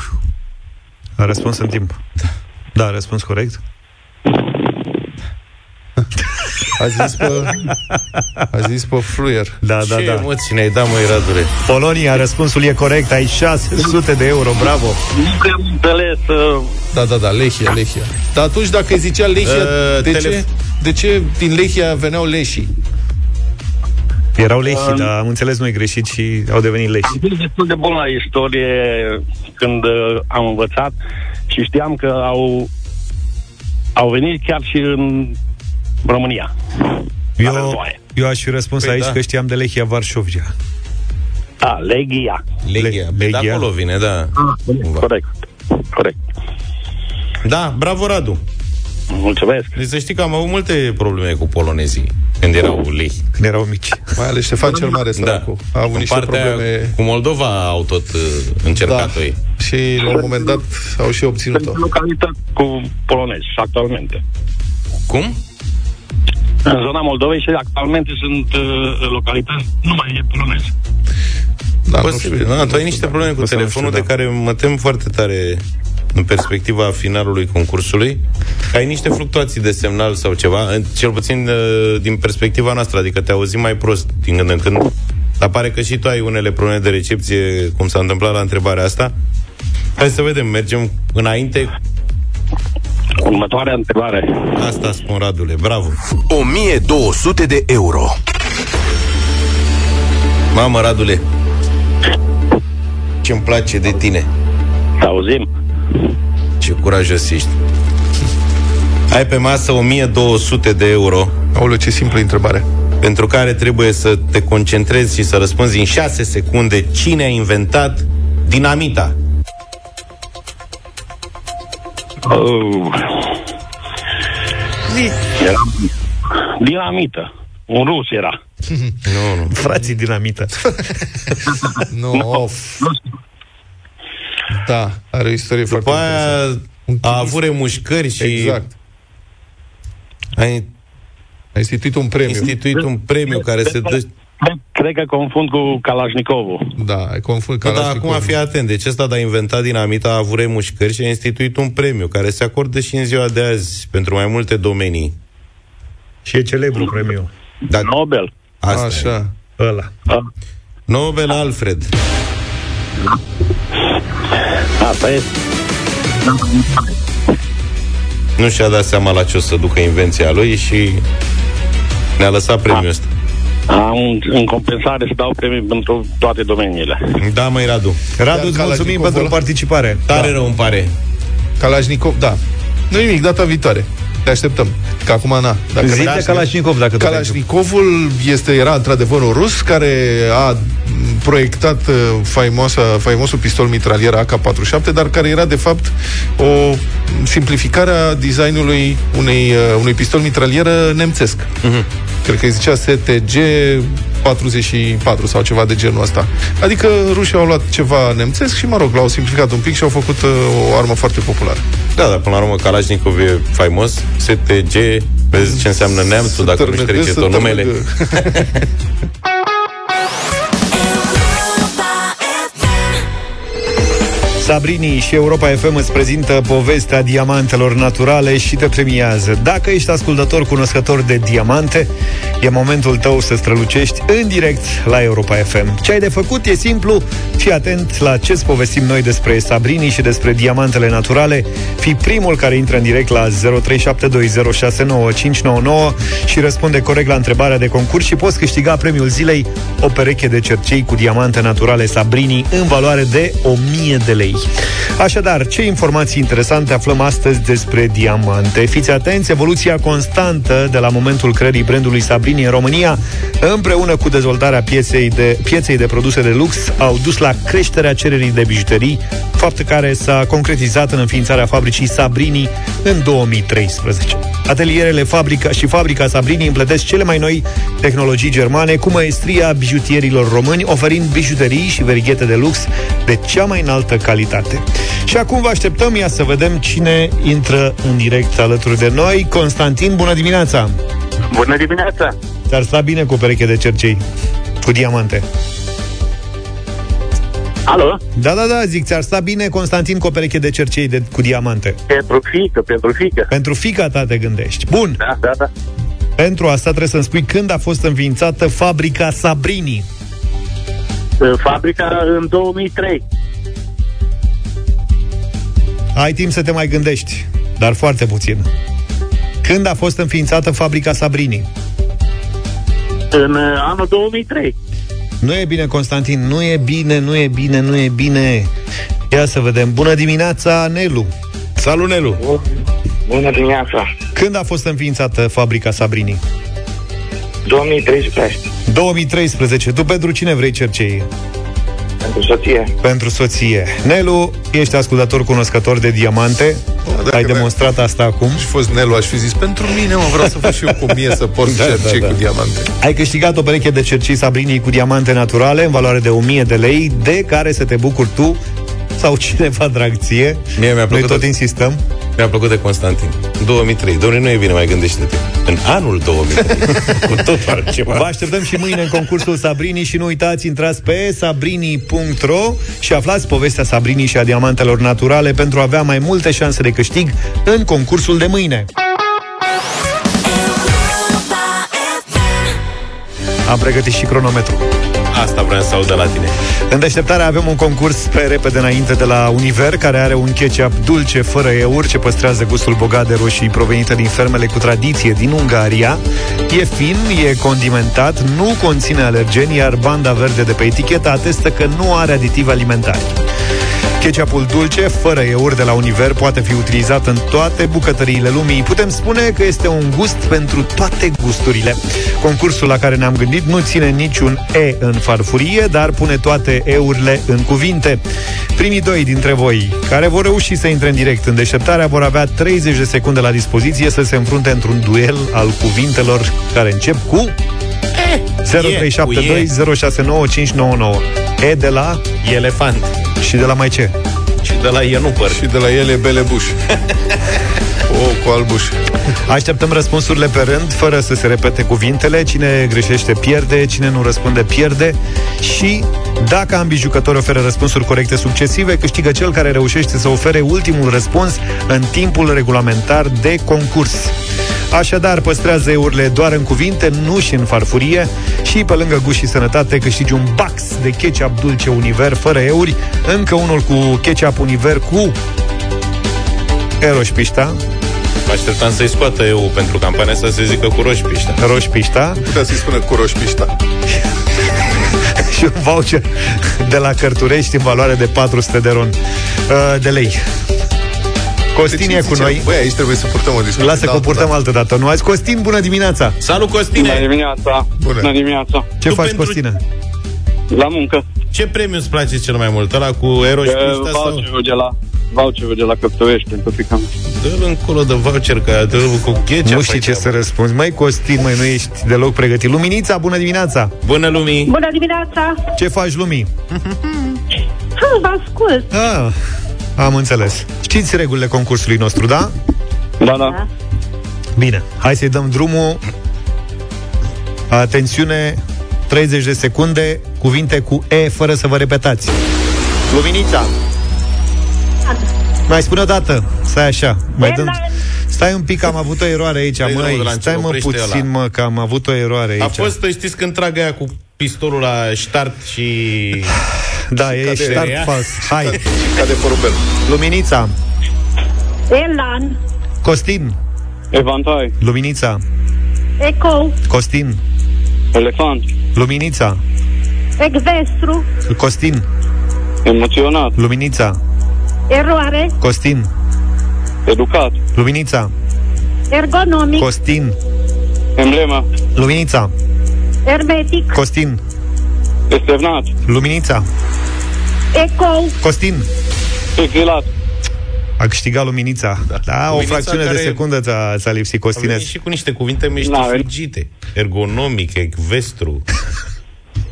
A răspuns în timp. Da, a răspuns corect. A zis pe, a zis pe fluier. Da, da, Ce da. emoții ne-ai dat, măi, Radule? Polonia, răspunsul e corect, ai 600 de euro, bravo. Nu prea am înțeles. Uh, Da, da, da, Lehia, Lehia. Dar atunci dacă îi zicea Lehia, Uh, de, telef- ce, de ce din Lehia veneau leșii? Erau leși, dar am înțeles noi greșit și au devenit leși. am fost destul de bun la istorie când uh, am învățat și știam că au, au venit chiar și în România. La Eu, războaie. eu aș fi răspuns Păi aici da. că știam de Lehia Varșovia. Da, Leghia. Leghia. Le- De Leghia. acolo vine, da. Corect. Corect. Da, bravo, Radu. Mulțumesc. Deci să știi că am avut multe probleme cu polonezii când erau lehi. Când erau mici. Mai ales Ștefan cel Mare, săracul. A avut Da. În niște partea aia probleme... cu Moldova au tot uh, încercat Da. ei. Și la un moment dat au și obținut-o. Sunt localități cu polonezi actualmente. Cum? În zona Moldovei și actualmente sunt uh, localități numai e polonezi. Da, nu Posibil. știu. Da, tu ai niște probleme cu O să nu telefonul știu, de da. care mă tem foarte tare în perspectiva finalului concursului. Că ai niște fluctuații de semnal sau ceva, în- cel puțin uh, din perspectiva noastră, adică te auzim mai prost din când în când. Dar pare că și tu ai unele probleme de recepție, cum s-a întâmplat la întrebarea asta. Hai să vedem, mergem înainte. Următoarea întrebare. Asta spun, Radule, bravo. 1200 de euro. Mamă, Radule, ce-mi place de tine. Să auzim. Ce curajos ești. Ai pe masă 1200 de euro Aoleu, ce simplă întrebare. pentru care trebuie să te concentrezi și să răspunzi în 6 secunde cine a inventat dinamita. Uh. Era dinamită. Un rus era. Nu, nu. Frații dinamită. Nu, of. Da, are o istorie După foarte aia interesantă. a avut remușcări și Exact. a A instituit un premiu. instituit un premiu care se dă... Cred că confund cu Kalashnikovul. Da, ai confund Da, dar Kalashnikov. acum fii atent. Deci ăsta de a inventat dinamita a avut remușcări și a instituit un premiu care se acordă și în ziua de azi pentru mai multe domenii. Și e celebru premiu. Dar Nobel. asta e. Așa. Ăla. Nobel Alfred. Asta e. Nu și-a dat seama la ce o să ducă invenția lui și ne-a lăsat premiul ăsta. Am în compensare să dau premii pentru toate domeniile. Da, măi, Radu. Radu, îți Kalashnikov mulțumim pentru ăla? participare. Tare da. rău îmi pare. Kalashnikov, da. Nu nimic, data viitoare. Te așteptăm. Că acum, na. Dacă Zi n-ai- de Kalashnikov, dacă tot ai Kalashnikovul este, era într-adevăr un rus care a proiectat uh, faimoasa, faimosul pistol mitralier AK-47, dar care era de fapt o simplificare a designului unei, uh, unui pistol mitralieră nemțesc. Uh-huh. Cred că îi zicea STG 44 sau ceva de genul ăsta. Adică rușii au luat ceva nemțesc și, mă rog, l-au simplificat un pic și au făcut uh, o armă foarte populară. Da, dar până la urmă Kalashnikov e faimos. STG, vezi ce înseamnă neamțul, dacă nu-și Tărnăgă, trece să tot numele. Sabrini și Europa FM îți prezintă povestea diamantelor naturale și te premiază. Dacă ești ascultător cunoscător de diamante, e momentul tău să strălucești în direct la Europa FM. Ce ai de făcut e simplu, fii atent la ce-ți povestim noi despre Sabrini și despre diamantele naturale. Fii primul care intră în direct la 0372069599 și răspunde corect la întrebarea de concurs și poți câștiga premiul zilei o pereche de cercei cu diamante naturale Sabrini în valoare de 1000 de lei. Așadar, ce informații interesante aflăm astăzi despre diamante? Fiți atenți, evoluția constantă de la momentul creării brandului Sabrini în România, împreună cu dezvoltarea pieței de, pieței de produse de lux, au dus la creșterea cererii de bijuterii, fapt care s-a concretizat în înființarea fabricii Sabrini în 2013. Atelierele fabrica și fabrica Sabrini împletesc cele mai noi tehnologii germane cu maestria bijutierilor români, oferind bijuterii și verighete de lux de cea mai înaltă calitate. Și acum vă așteptăm ia să vedem cine intră în direct alături de noi. Constantin, bună dimineața! Bună dimineața! Ți-ar sta bine cu o pereche de cercei, cu diamante. Alo? Da, da, da, zic, ți-ar sta bine, Constantin, cu o pereche de cercei de, cu diamante. Pentru fică, pentru fică. Pentru fica ta te gândești. Bun, Da, da, da. Pentru asta trebuie să-mi spui când a fost înființată fabrica Sabrini. Fabrica în 2003. Ai timp să te mai gândești, dar foarte puțin. Când a fost înființată fabrica Sabrini? În uh, anul 2003. Nu e bine, Constantin, nu e bine, nu e bine, nu e bine. Ia să vedem. Bună dimineața, Nelu. Salut, Nelu! Bună dimineața. Când a fost înființată fabrica Sabrini? 2013. 2013. Tu pentru cine vrei cercei? Pentru soție. Pentru soție. Nelu, ești ascultător cunoscător de diamante. dacă Ai mi-a- demonstrat asta acum. Și fost Nelu, aș fi zis, pentru mine, mă, vreau să fac și eu cu mie să port da, cercei da, da. cu diamante. Ai câștigat o pereche de cercii Sabrini cu diamante naturale în valoare de 1000 de lei, de care să te bucuri tu sau cineva drag ție. Mie mi-a Noi plăcut tot de- insistăm. Mi-a plăcut de Constantin. 2003. Domnule, nu e bine, mai gândește-te. În anul 2003. cu totul altceva. Vă așteptăm și mâine în concursul Sabrini și nu uitați, intrați pe sabrini.ro și aflați povestea Sabrini și a diamantelor naturale pentru a avea mai multe șanse de câștig în concursul de mâine. Am pregătit și cronometru. Asta vreau să aud de la tine. În deșteptare avem un concurs pe repede înainte de la Univer, care are un ketchup dulce, fără eur, ce păstrează gustul bogat de roșii provenite din fermele cu tradiție din Ungaria. E fin, e condimentat, nu conține alergeni, iar banda verde de pe etichetă atestă că nu are aditivi alimentari. Ketchupul dulce, fără eur de la Univer, poate fi utilizat în toate bucătăriile lumii. Putem spune că este un gust pentru toate gusturile. Concursul la care ne-am gândit nu ține niciun E în farfurie, dar pune toate eurile în cuvinte. Primii doi dintre voi, care vor reuși să intre în direct în deșteptarea, vor avea 30 de secunde la dispoziție să se înfrunte într-un duel al cuvintelor care încep cu 0372 069 599. E de la Elefant. Și de la mai ce? Și de la Ienupăr. Și de la ele belebuș. o, cu albuș. Așteptăm răspunsurile pe rând, fără să se repete cuvintele. Cine greșește pierde, cine nu răspunde pierde. Și dacă ambii jucători oferă răspunsuri corecte succesive, câștigă cel care reușește să ofere ultimul răspuns în timpul regulamentar de concurs. Așadar, păstrează eurile doar în cuvinte, nu și în farfurie și pe lângă gust și sănătate câștigi un box de ketchup dulce Univer fără euri, încă unul cu ketchup Univer cu Eroșpișta, Mă așteptam să-i scoată eu pentru campania să se zică cu roși piștea. Roșpișta Putea să-i spună cu roșpișta. și un voucher de la Cărturești în valoare de 400 de ron uh, de lei. Costin e cu noi. Băi, aici trebuie să purtăm o discuție. Lasă de că o altă purtăm dată. altă dată. Nu azi, Costin, bună dimineața! Salut, Bună Costine! dimineața. Bună. Bună dimineața. Ce Tu faci, pentru- Costine? La muncă. Ce premiu îți place cel mai mult? Ăla cu eroși Uh, piștea sau? Voucherul de la voucherul de la Căptovești pentru picant. Dă-l încolo de voucher, că dă cu ketchup. Nu știi ce să răspunzi. Mai Costin, mai nu ești deloc pregătit. Luminița, bună dimineața! Bună lumii! Bună dimineața! Ce faci, Lumii? Ha, vă ascult! Ah, am înțeles. Știți regulile concursului nostru, da? Da, da. Bine, hai să-i dăm drumul. Atențiune, 30 de secunde, cuvinte cu E fără să vă repetați. Luminița. Mai spune o dată. Stai așa. Mai dăm... Stai un pic, am avut o eroare aici, Dă-i drumul de măi. la Stai început, mă oprește puțin, ăla. mă, că am avut o eroare aici. A fost, știți, când trag aia cu pistolul la start și... Da, e cade- start ea? fals. Hai, Ca de porumbel. Luminița. Elan, Costin. Evantai. Luminița. Eco, Costin. Elefant. Luminița. Ecvestru, Costin. Emoționat. Luminița. Eroare, Costin. Educat. Luminița. Ergonomic, Costin. Emblema. Luminița. Hermetic, Costin. Estevnat. Luminița. Eco, Costin. Exilat. A câștigat Luminița. Da, da o Luminița fracțiune de care- secundă ți-a, ți-a lipsit, A venit Costine. și cu niște cuvinte mești N-a venit. frigite. Ergonomic, ecvestru.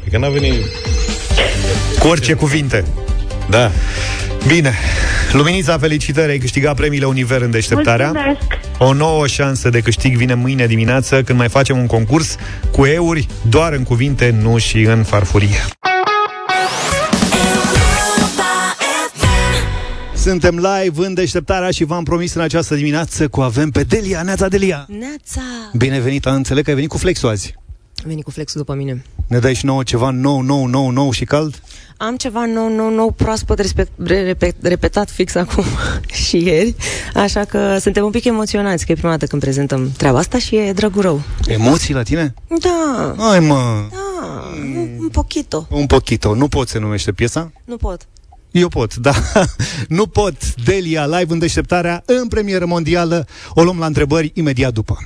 E că n-a venit... Cu orice cuvinte. Da. Bine. Luminița, felicitări, ai câștigat premiile Univer în deșteptarea. mulțumesc! O nouă șansă de câștig vine mâine dimineață când mai facem un concurs cu euri doar în cuvinte, nu și în farfurie. Suntem live în deșteptarea și v-am promis în această dimineață cu avem pe Delia. Neața Delia! Neața! Bine venit, înțeleg că ai venit cu flexul azi. Am venit cu flexul după mine. Ne dai și nouă ceva nou, nou, nou, nou și cald? Am ceva nou, nou, nou, proaspăt, respect, re, repet, repetat fix acum și ieri, așa că suntem un pic emoționați, că e prima dată când prezentăm treaba asta și e drăgul rău. Emoții la tine? Da, Hai mă, da, un, un pochito. un pochito. Nu pot se numește piesa? Nu pot. Eu pot, da. nu pot. Delia, live în deșteptarea, în premieră mondială. O luăm la întrebări imediat după.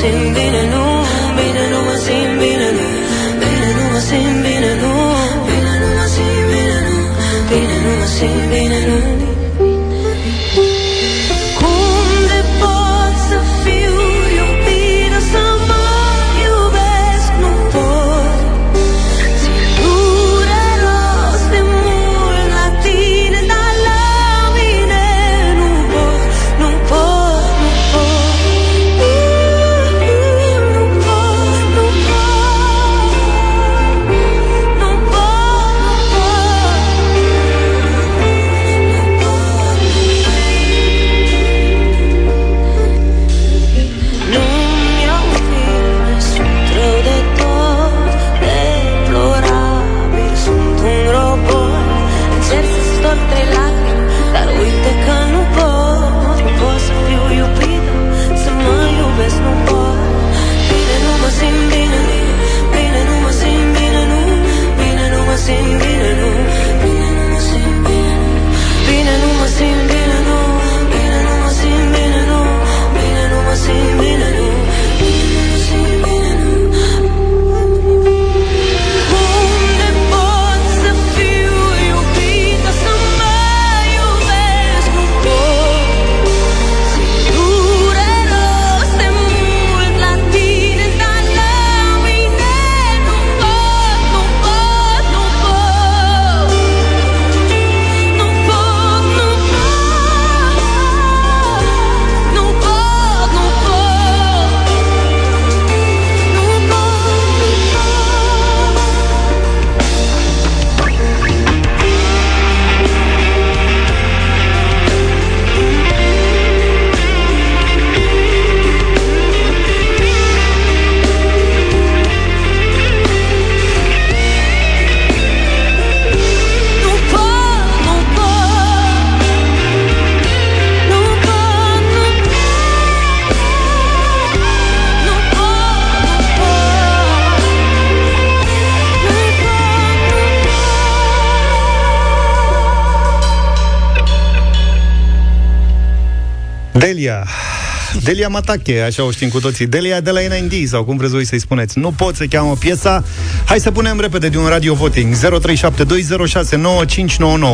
singing Delia. Delia Matache, așa o știm cu toții. Delia de la NND, sau cum vreți voi să-i spuneți. Nu pot să cheamă piesa. Hai să punem repede de un radio voting. 0372069599.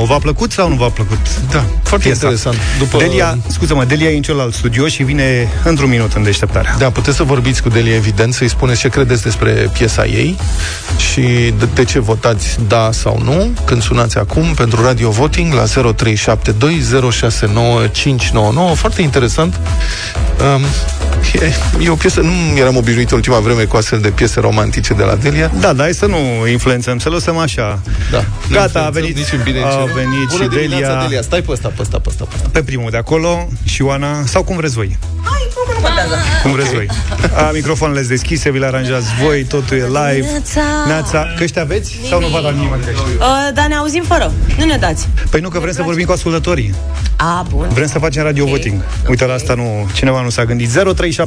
V-a plăcut sau nu v-a plăcut? Da, foarte piesa? interesant. După... Delia, scuze-mă, Delia e în celălalt studio și vine într-un minut în deșteptarea. Da, puteți să vorbiți cu Delia, evident, să-i spuneți ce credeți despre piesa ei și de, de ce votați da sau nu când sunați acum pentru Radio Voting la 0372069599. Foarte interesant. Um, e, e o piesă, nu eram obișnuit în ultima vreme cu astfel de piese romantice de la Delia. Da, dar hai să nu influențăm, să lăsăm așa. Da. Gata, a venit, Niciun bine, a nici rău. venit Bună și dimineața, Delia, Delia. Stai pe ăsta, pe ăsta, pe ăsta, pe ăsta. pe primul de acolo și Oana, sau cum vreți voi. Cum vreți voi. A, microfoanele sunt deschise, vi le aranjați voi, totul e live. Neața. Neața. Căști aveți? Sau nu vă da nimeni căști? Uh, dar ne auzim fără. Nu ne dați. Păi nu, că vrem să vorbim cu ascultătorii. A, bun. Vrem să facem radio voting. Uite, la asta nu, cineva nu s-a gândit. 0372069599.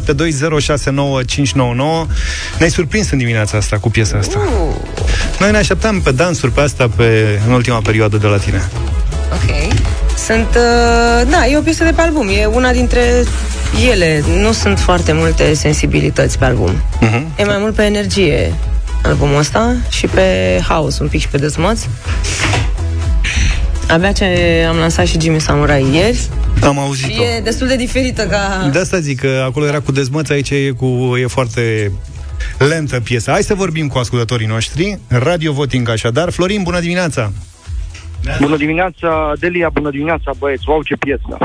Ne-ai surprins în dimineața asta cu piesa asta. Uh, Noi ne așteptam pe dansuri pe asta pe, în ultima perioadă de la tine. ok. Sunt, uh, da, e o piesă de pe album. E una dintre ele. Nu sunt foarte multe sensibilități pe album. Uh-huh. E mai mult pe energie. albumul ăsta și pe House, un pic și pe Dezmăț. Abia ce am lansat și Jimmy Samurai ieri. Am auzit-o. E destul de diferită ca... De asta zic că acolo era cu dezmăț, aici e, cu, e foarte lentă piesa. Hai să vorbim cu ascultătorii noștri. Radio Voting așadar. Florin, bună dimineața! Bună dimineața, Delia, bună dimineața, băieți. Wow, ce piesă.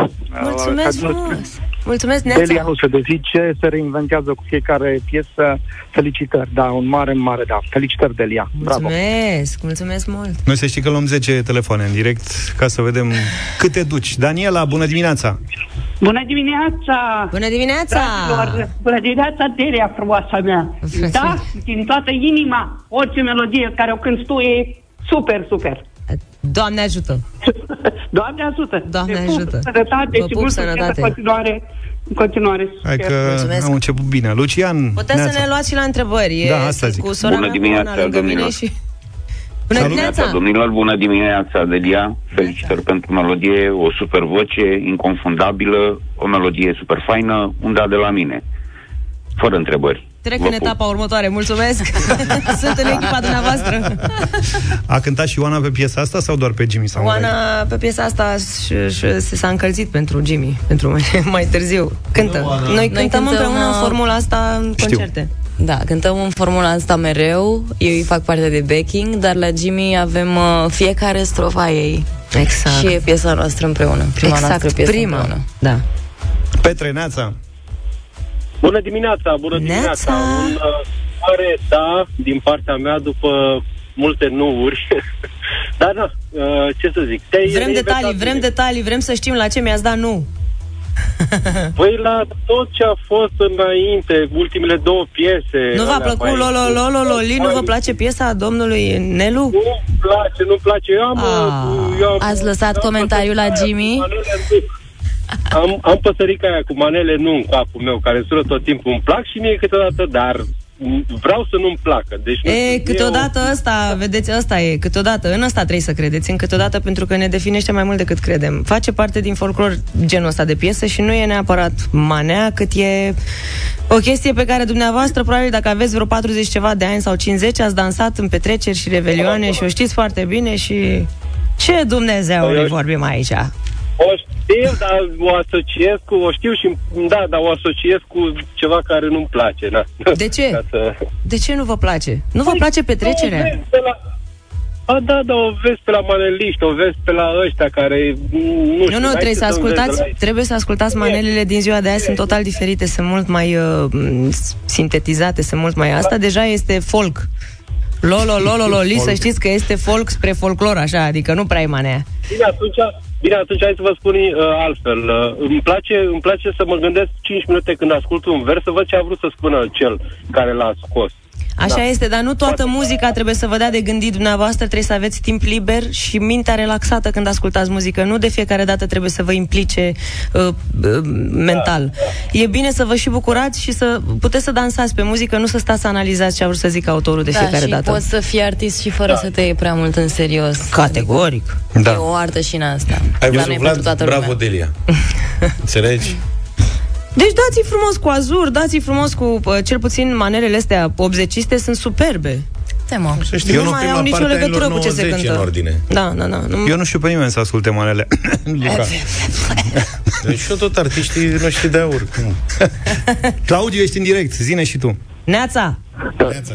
Mulțumesc Uh, ca să- frumos! Mulțumesc, Delia Neața! nu se dezice, se reinventează cu fiecare piesă. Felicitări, da, un mare, mare da. Felicitări, Delia. Bravo. Mulțumesc, mulțumesc mult! Noi să știi că luăm 10 telefoane în direct ca să vedem cât te duci. Daniela, bună dimineața! Bună dimineața! Bună dimineața! Dragilor, bună dimineața, Delia frumoasa mea! Da, din toată inima, orice melodie care o cânti tu e super, super! Doamne ajută! Doamne ajută! Doamne Te pup, ajută! Sănătate Vă și pup, mult sănătate. succes în continuare. În continuare. Hai succes. că Mulțumesc. am început bine. Lucian, Puteți să neața. ne luați și la întrebări. E, Da, asta sunt zic. Cu sora Bună mea, cu dimineața, Ana, lângă mine domnilor. și... Bună dimineața! Domnilor, bună dimineața, Delia. Felicitări pentru melodie, o super voce, inconfundabilă, o melodie super faină, un da de la mine. Fără întrebări. Trec Vă în pup. etapa următoare, mulțumesc! Sunt în echipa dumneavoastră. A cântat și Oana pe piesa asta sau doar pe Jimmy Samurai? Oana, pe piesa asta și, și, se s-a încălzit pentru Jimmy, pentru mai, mai târziu. Cântă. Noi, Noi cântăm cântăm, împreună în uh, formula asta în Știu. concerte. Da, cântăm în formula asta mereu, eu îi fac parte de backing, dar la Jimmy avem uh, fiecare strofa ei. Exact. Și e piesa noastră împreună, prima Exact, noastră piesă prima. împreună. Da. Petre, neața. Bună dimineața, bună Neața. dimineața. Un uh, mare da din partea mea după multe nuuri. Dar da, uh, ce să zic. Te-ai Vrem reinventat detalii, vrem bine. detalii, vrem să știm la ce mi-ați dat nu. Păi la tot ce a fost înainte, ultimele două piese. Nu v-a alea plăcut mai- Lolo Lolo Loli? Nu vă place piesa domnului Nelu? Nu-mi place, nu-mi place. Eu am... Ah. eu am Ați lăsat am comentariul la păsărica aia Jimmy? Am, am păsărica aia cu manele nu în capul meu, care sună tot timpul. Îmi plac și mie câteodată, dar vreau să nu-mi placă. Deci, nu E, știu, câteodată ăsta, vedeți, ăsta e, câteodată, în ăsta trebuie să credeți, în câteodată pentru că ne definește mai mult decât credem. Face parte din folclor genul ăsta de piesă și nu e neapărat manea, cât e o chestie pe care dumneavoastră, probabil dacă aveți vreo 40 ceva de ani sau 50, ați dansat în petreceri și revelioane și o știți foarte bine și ce Dumnezeu Păi, ne eu- vorbim aici? O știu, dar o asociez cu, o știu și, da, dar o asociez cu ceva care nu-mi place, da. De ce? Ca să... De ce nu vă place? Nu vă Păi, place O petrecerea? vezi pe la... A, da, da, o vezi pe la maneliști, o vezi pe la ăștia care, nu știu... Nu, nu, hai trebuie să să-mi vezi ascultați, de la- trebuie să ascultați manelele din ziua de azi, sunt total diferite, sunt mult mai uh, m, sintetizate, sunt mult mai asta, deja este folk. Lolo, lolo, loli, să știți că este folk spre folclor, așa, adică nu prea e manea. Bine, atunci, bine, atunci hai să vă spun uh, altfel. Uh, îmi, place, îmi place să mă gândesc 5 minute când ascult un vers, să văd ce a vrut să spună cel care l-a scos. Așa Da. este, dar nu toată muzica trebuie să vă dea de gândit dumneavoastră, trebuie să aveți timp liber și mintea relaxată când ascultați muzică. Nu de fiecare dată trebuie să vă implice uh, uh, mental. E bine să vă și bucurați și să puteți să dansați pe muzică, nu să stați să analizați ce a vrut să zică autorul de da, fiecare și dată. poți să fii artist și fără să te iei prea mult în serios. Categoric. Da. E o artă și în asta. Ai Dar nu văzut, e pentru Vlad? toată Bravo, lumea. Delia. Înțelegi? Deci dați-i frumos cu azur, dați-i frumos cu, uh, cel puțin, manelele astea 80 sunt superbe. Tema. Să știi, Nu eu mai prima au nicio parte a legătură anilor cu ce se 90 cântă. în ordine. Da, da, da. Nu... Eu nu știu pe nimeni să asculte manele. Luca. Deci și eu tot artiștii noștri de aur. Cum? Claudiu, ești în direct, zine și tu. Neața!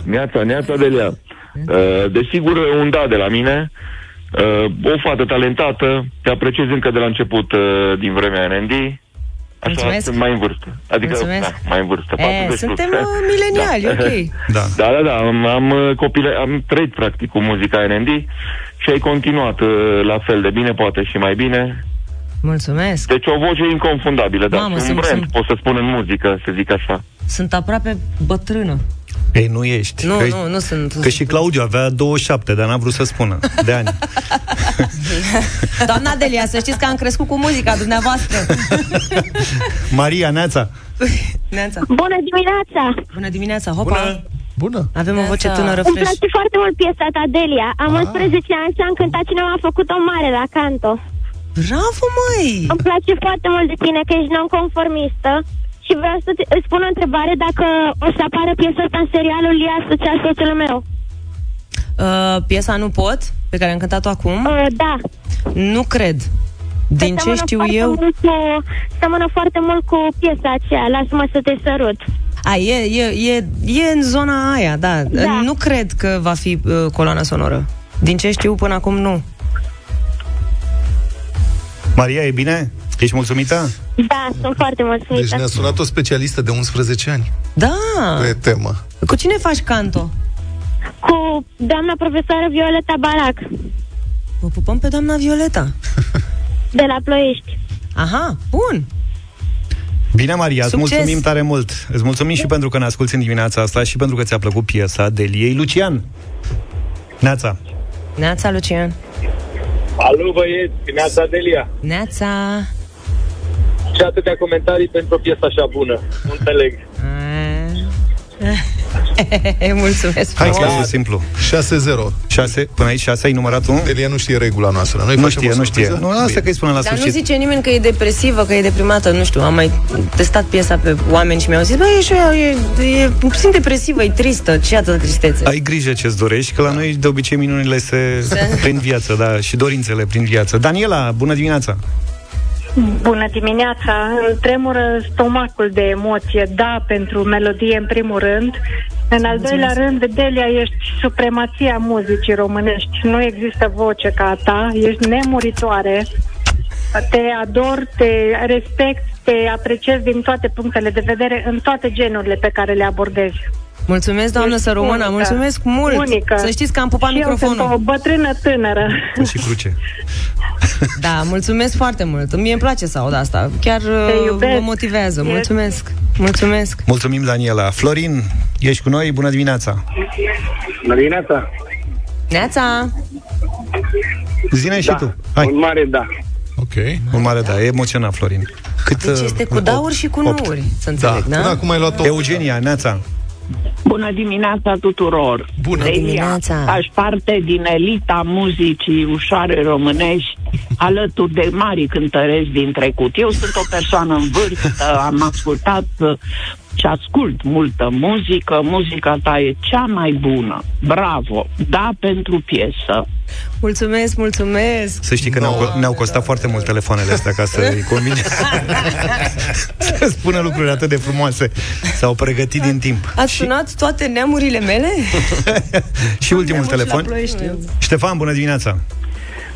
Neața, Neața Delia. Uh, Desigur, un da de la mine. Uh, o fată talentată, te apreciez încă de la început uh, din vremea NND. Așa, Mulțumesc. sunt mai în vârstă. Adică, Mulțumesc. da, mai în vârstă. E, 40 plus. suntem uh, mileniali, Da. ok. Da. Da, da, da, am, am, uh, copile, am trăit practic cu muzica NND și ai continuat uh, la fel de bine, poate și mai bine. Mulțumesc. Deci o voce inconfundabilă, da, Mamă, și un sunt- brand, sunt- pot să spun în muzică, să zic așa. Sunt aproape bătrână. Ei, nu ești. Nu, că, nu, nu sunt. Că și Claudiu avea 27, dar n-a vrut să spună, de ani. Doamna Delia, să știți că am crescut cu muzica dumneavoastră. Maria, Neața. Neața. Bună dimineața! Bună dimineața, hopa. Bună. Avem o voce tânără Îmi fresh. place foarte mult piesa ta, Delia. Am 11 ani și am cântat cineva a făcut-o mare la canto. Bravo, măi! Îmi place foarte mult de tine că ești nonconformistă Și vreau să îți spun o întrebare dacă o să apară piesa asta în serialul Lia Soția Soțul meu. Uh, piesa Nu pot, pe care am cântat-o acum? Uh, da. Nu cred. Din ce Seamănă știu foarte eu... Mult cu, seamănă foarte mult cu piesa aceea, Lasă-mă să te sărut. A, e, e, e, e în zona aia, da. Da. Nu cred că va fi uh, coloana sonoră. Din ce știu până acum, nu. Maria, e bine? Ești mulțumită? Da, sunt foarte mulțumită. Deci ne-a sunat o specialistă de 11 ani Da. pe temă. Cu cine faci canto? Cu doamna profesoară Violeta Barac, O pupăm pe doamna Violeta. de la Ploiești. Aha, bun. Bine, Maria, îți Succes! mulțumim tare mult. Îți mulțumim și pentru că ne asculti în dimineața asta și pentru că ți-a plăcut piesa Deliei Lucian. Neața. Neața, Lucian. Alo, băieți, Neața Delia. Neața. Și atâtea comentarii pentru o piesă așa bună. Nu înțeleg. Mulțumesc Hai, frumos. că e simplu. 6-0. 6, până aici 6 ai numărat tu? Delia nu știe regula noastră. Noi nu facem știe, o nu știe. surpriză? Nu, asta că îi spune la Dar nu sfârșit. zice nimeni că e depresivă, că e deprimată, nu știu, am mai testat piesa pe oameni și mi-au zis, băi, e, așa, e, e puțin depresivă, e tristă, ce atâta tristețe. Ai grijă ce-ți dorești, că la noi de obicei minunile se Se- prin viață, da, și dorințele prin viață. Daniela, bună dimineața! Bună dimineața! Îmi tremură stomacul de emoție. Da, pentru melodie în primul rând. În al doilea rând, Delia, ești supremația muzicii românești. Nu există voce ca a ta, ești nemuritoare. Te ador, te respect, te apreciez din toate punctele de vedere, în toate genurile pe care le abordezi. Mulțumesc, doamnă Ești Sărumâna, unică. mulțumesc mult. Unică. Să știți că am pupat și Eu microfonul. sunt o bătrână tânără. Și cruce. Da, mulțumesc foarte mult. Mie îmi place să aud asta. Chiar uh, iubesc. mă motivează. Ești- Mulțumesc. Mulțumesc. Mulțumim, Daniela. Florin, ești cu noi? Bună dimineața! Bună dimineața. Neața. Zine și Da, tu. Hai. un mare da. Ok. Un mare da, e emoționat, Florin. Cât, Deci uh, este cu dauri și cu opt. nouri, să înțeleg, da? Până acum ai luat o... Eugenia, Neața. Bună dimineața tuturor! Bună Delia, dimineața. Aș parte din elita muzicii ușoare românești alături de mari cântăreți din trecut. Eu sunt o persoană în vârstă, am ascultat uh, și ascult multă muzică. Muzica ta e cea mai bună. Bravo! Da pentru piesă. Mulțumesc, mulțumesc. Să știi că ne-au, co- ne-au costat foarte mult telefoanele astea ca să-i convinge să spună lucruri atât de frumoase. S-au pregătit din timp. Ați sunat toate neamurile mele? Și ultimul Neamuri și la telefon. Ploiești. Ștefan, bună dimineața!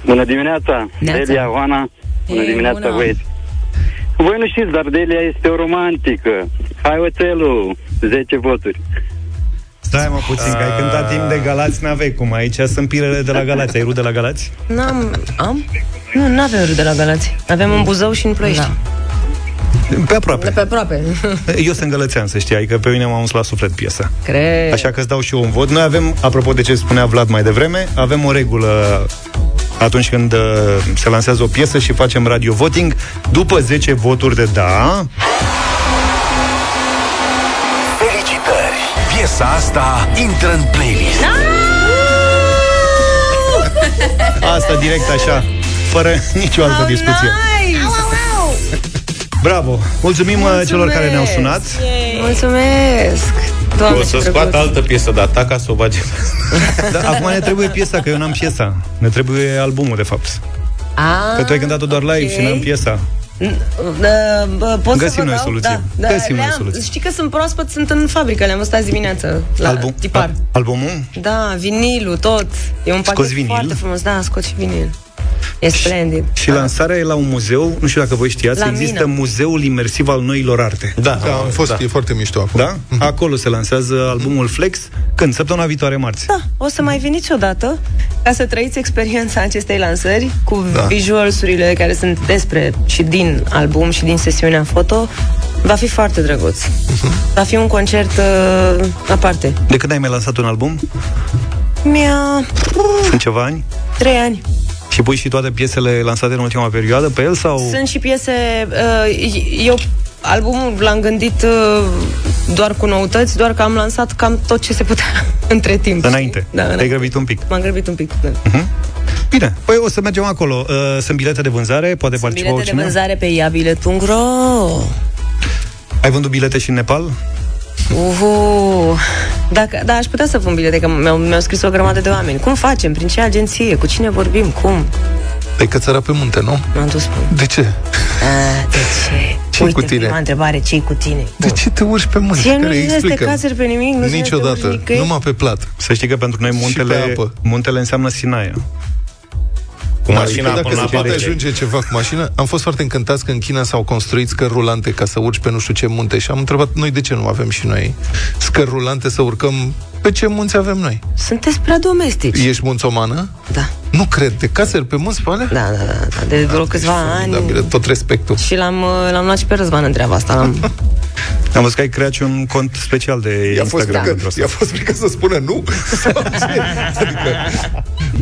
Bună dimineața, Neața. Delia, Oana. Bună Ei, dimineața, bună. băieți. Voi nu știți, dar Delia este o romantică. Hai oțelul, 10 voturi. Stai mă puțin, că ai cântat timp de Galați, n-aveai cum. Aici sunt pirele de la Galați. Ai rude la Galați? N-am... Am? Nu, nu avem rude la Galați. Avem în Buzău și în Ploiești. Pe aproape. Pe aproape. Eu sunt gălățean, să știi, adică pe mine m-am uns la suflet piesa. Cred. Așa că îți dau și eu un vot. Noi avem, apropo de ce spunea Vlad mai devreme, avem o regulă atunci când uh, se lansează o piesă și facem radio voting. După 10 voturi de da, Felicitări! Piesa asta intră în playlist. asta direct așa, fără nicio altă discuție. Bravo! Mulțumim uh, celor care ne-au sunat. Mulțumesc. Doamne, o să ce scoată drăguț. altă piesă de atac ca să o bage. Da, acum ne trebuie piesa, că eu n-am piesa. Ne trebuie albumul, de fapt. Ah, Că tu ai cântat-o doar live ok. și n-am piesa. Uh, uh, pot Găsim să vă noi dau? soluție. Da, Găsim noi le-am. soluție. Știi că sunt proaspăt, sunt în fabrică, le-am văzut azi dimineață la Album, tipar. a- albumul? Da, vinilul, tot. E un pachet Scoți vinil? foarte frumos. Da, scot și vinil. E splendid. Și lansarea e la un muzeu, nu știu dacă voi știați, La există Mina. Muzeul Imersiv al Noilor Arte. Da, Da, am fost, da. e foarte mișto acolo. Da? Acolo se lansează albumul Flex. Când? Săptămâna viitoare, marți. Da, o să mai veniți odată ca să trăiți experiența acestei lansări cu Da. da. visualsurile care sunt despre și din album și din sesiunea foto. Va fi foarte drăguț. Va fi un concert uh, aparte. De când ai mai lansat un album? Mi-a Sunt ceva ani? trei ani. Și pui și toate piesele lansate în ultima perioadă pe el sau... Sunt și piese... Uh, eu albumul l-am gândit uh, doar cu noutăți, doar că am lansat cam tot ce se putea între timp. Înainte. Da, Te-ai înainte. grăbit un pic. M-am grăbit un pic. Da. Bine, păi o să mergem acolo. Uh, sunt bilete de vânzare, poate participa Bilete de oricine. vânzare pe iabilet.ro Ai vândut bilete și în Nepal? Uhu. Dacă, da, aș putea să pun bilete, că mi-au, mi-au scris o grămadă de oameni. Cum facem? Prin ce agenție? Cu cine vorbim? Cum? Ai cățăra pe munte, nu? M-am dus pe... De ce? A, de ce? Ce-i Uite, cu tine? prima întrebare, ce cu tine? De ce te urci pe munte? Ție nu Care ți este explică-mi. caseri pe nimic? Nu ți este Niciodată. nicăieri? Numai pe plat. Să știi că pentru noi pe muntele, apă. muntele înseamnă Sinaia. Cu Da, mașina că dacă până se la poate Babele. ajunge ceva cu mașină, am fost foarte încântați că în China s-au construit scări rulante ca să urci pe nu știu ce munte și am întrebat noi de ce nu avem și noi scări rulante să urcăm pe ce munți avem noi. Sunteți prea domestici. Ești munțomană? Da. Nu cred, de caseri pe munți pe alea? Da, da, da, da. De vreo câțiva ani. Formidabil, tot respectul. Și l-am, uh, l-am luat și pe Răzvan în treaba asta. L-am... Am văzut că ai creat și un cont special de I-a fost, Instagram frică, pentru asta. i-a fost frică să spună nu? Sau ce? Adică,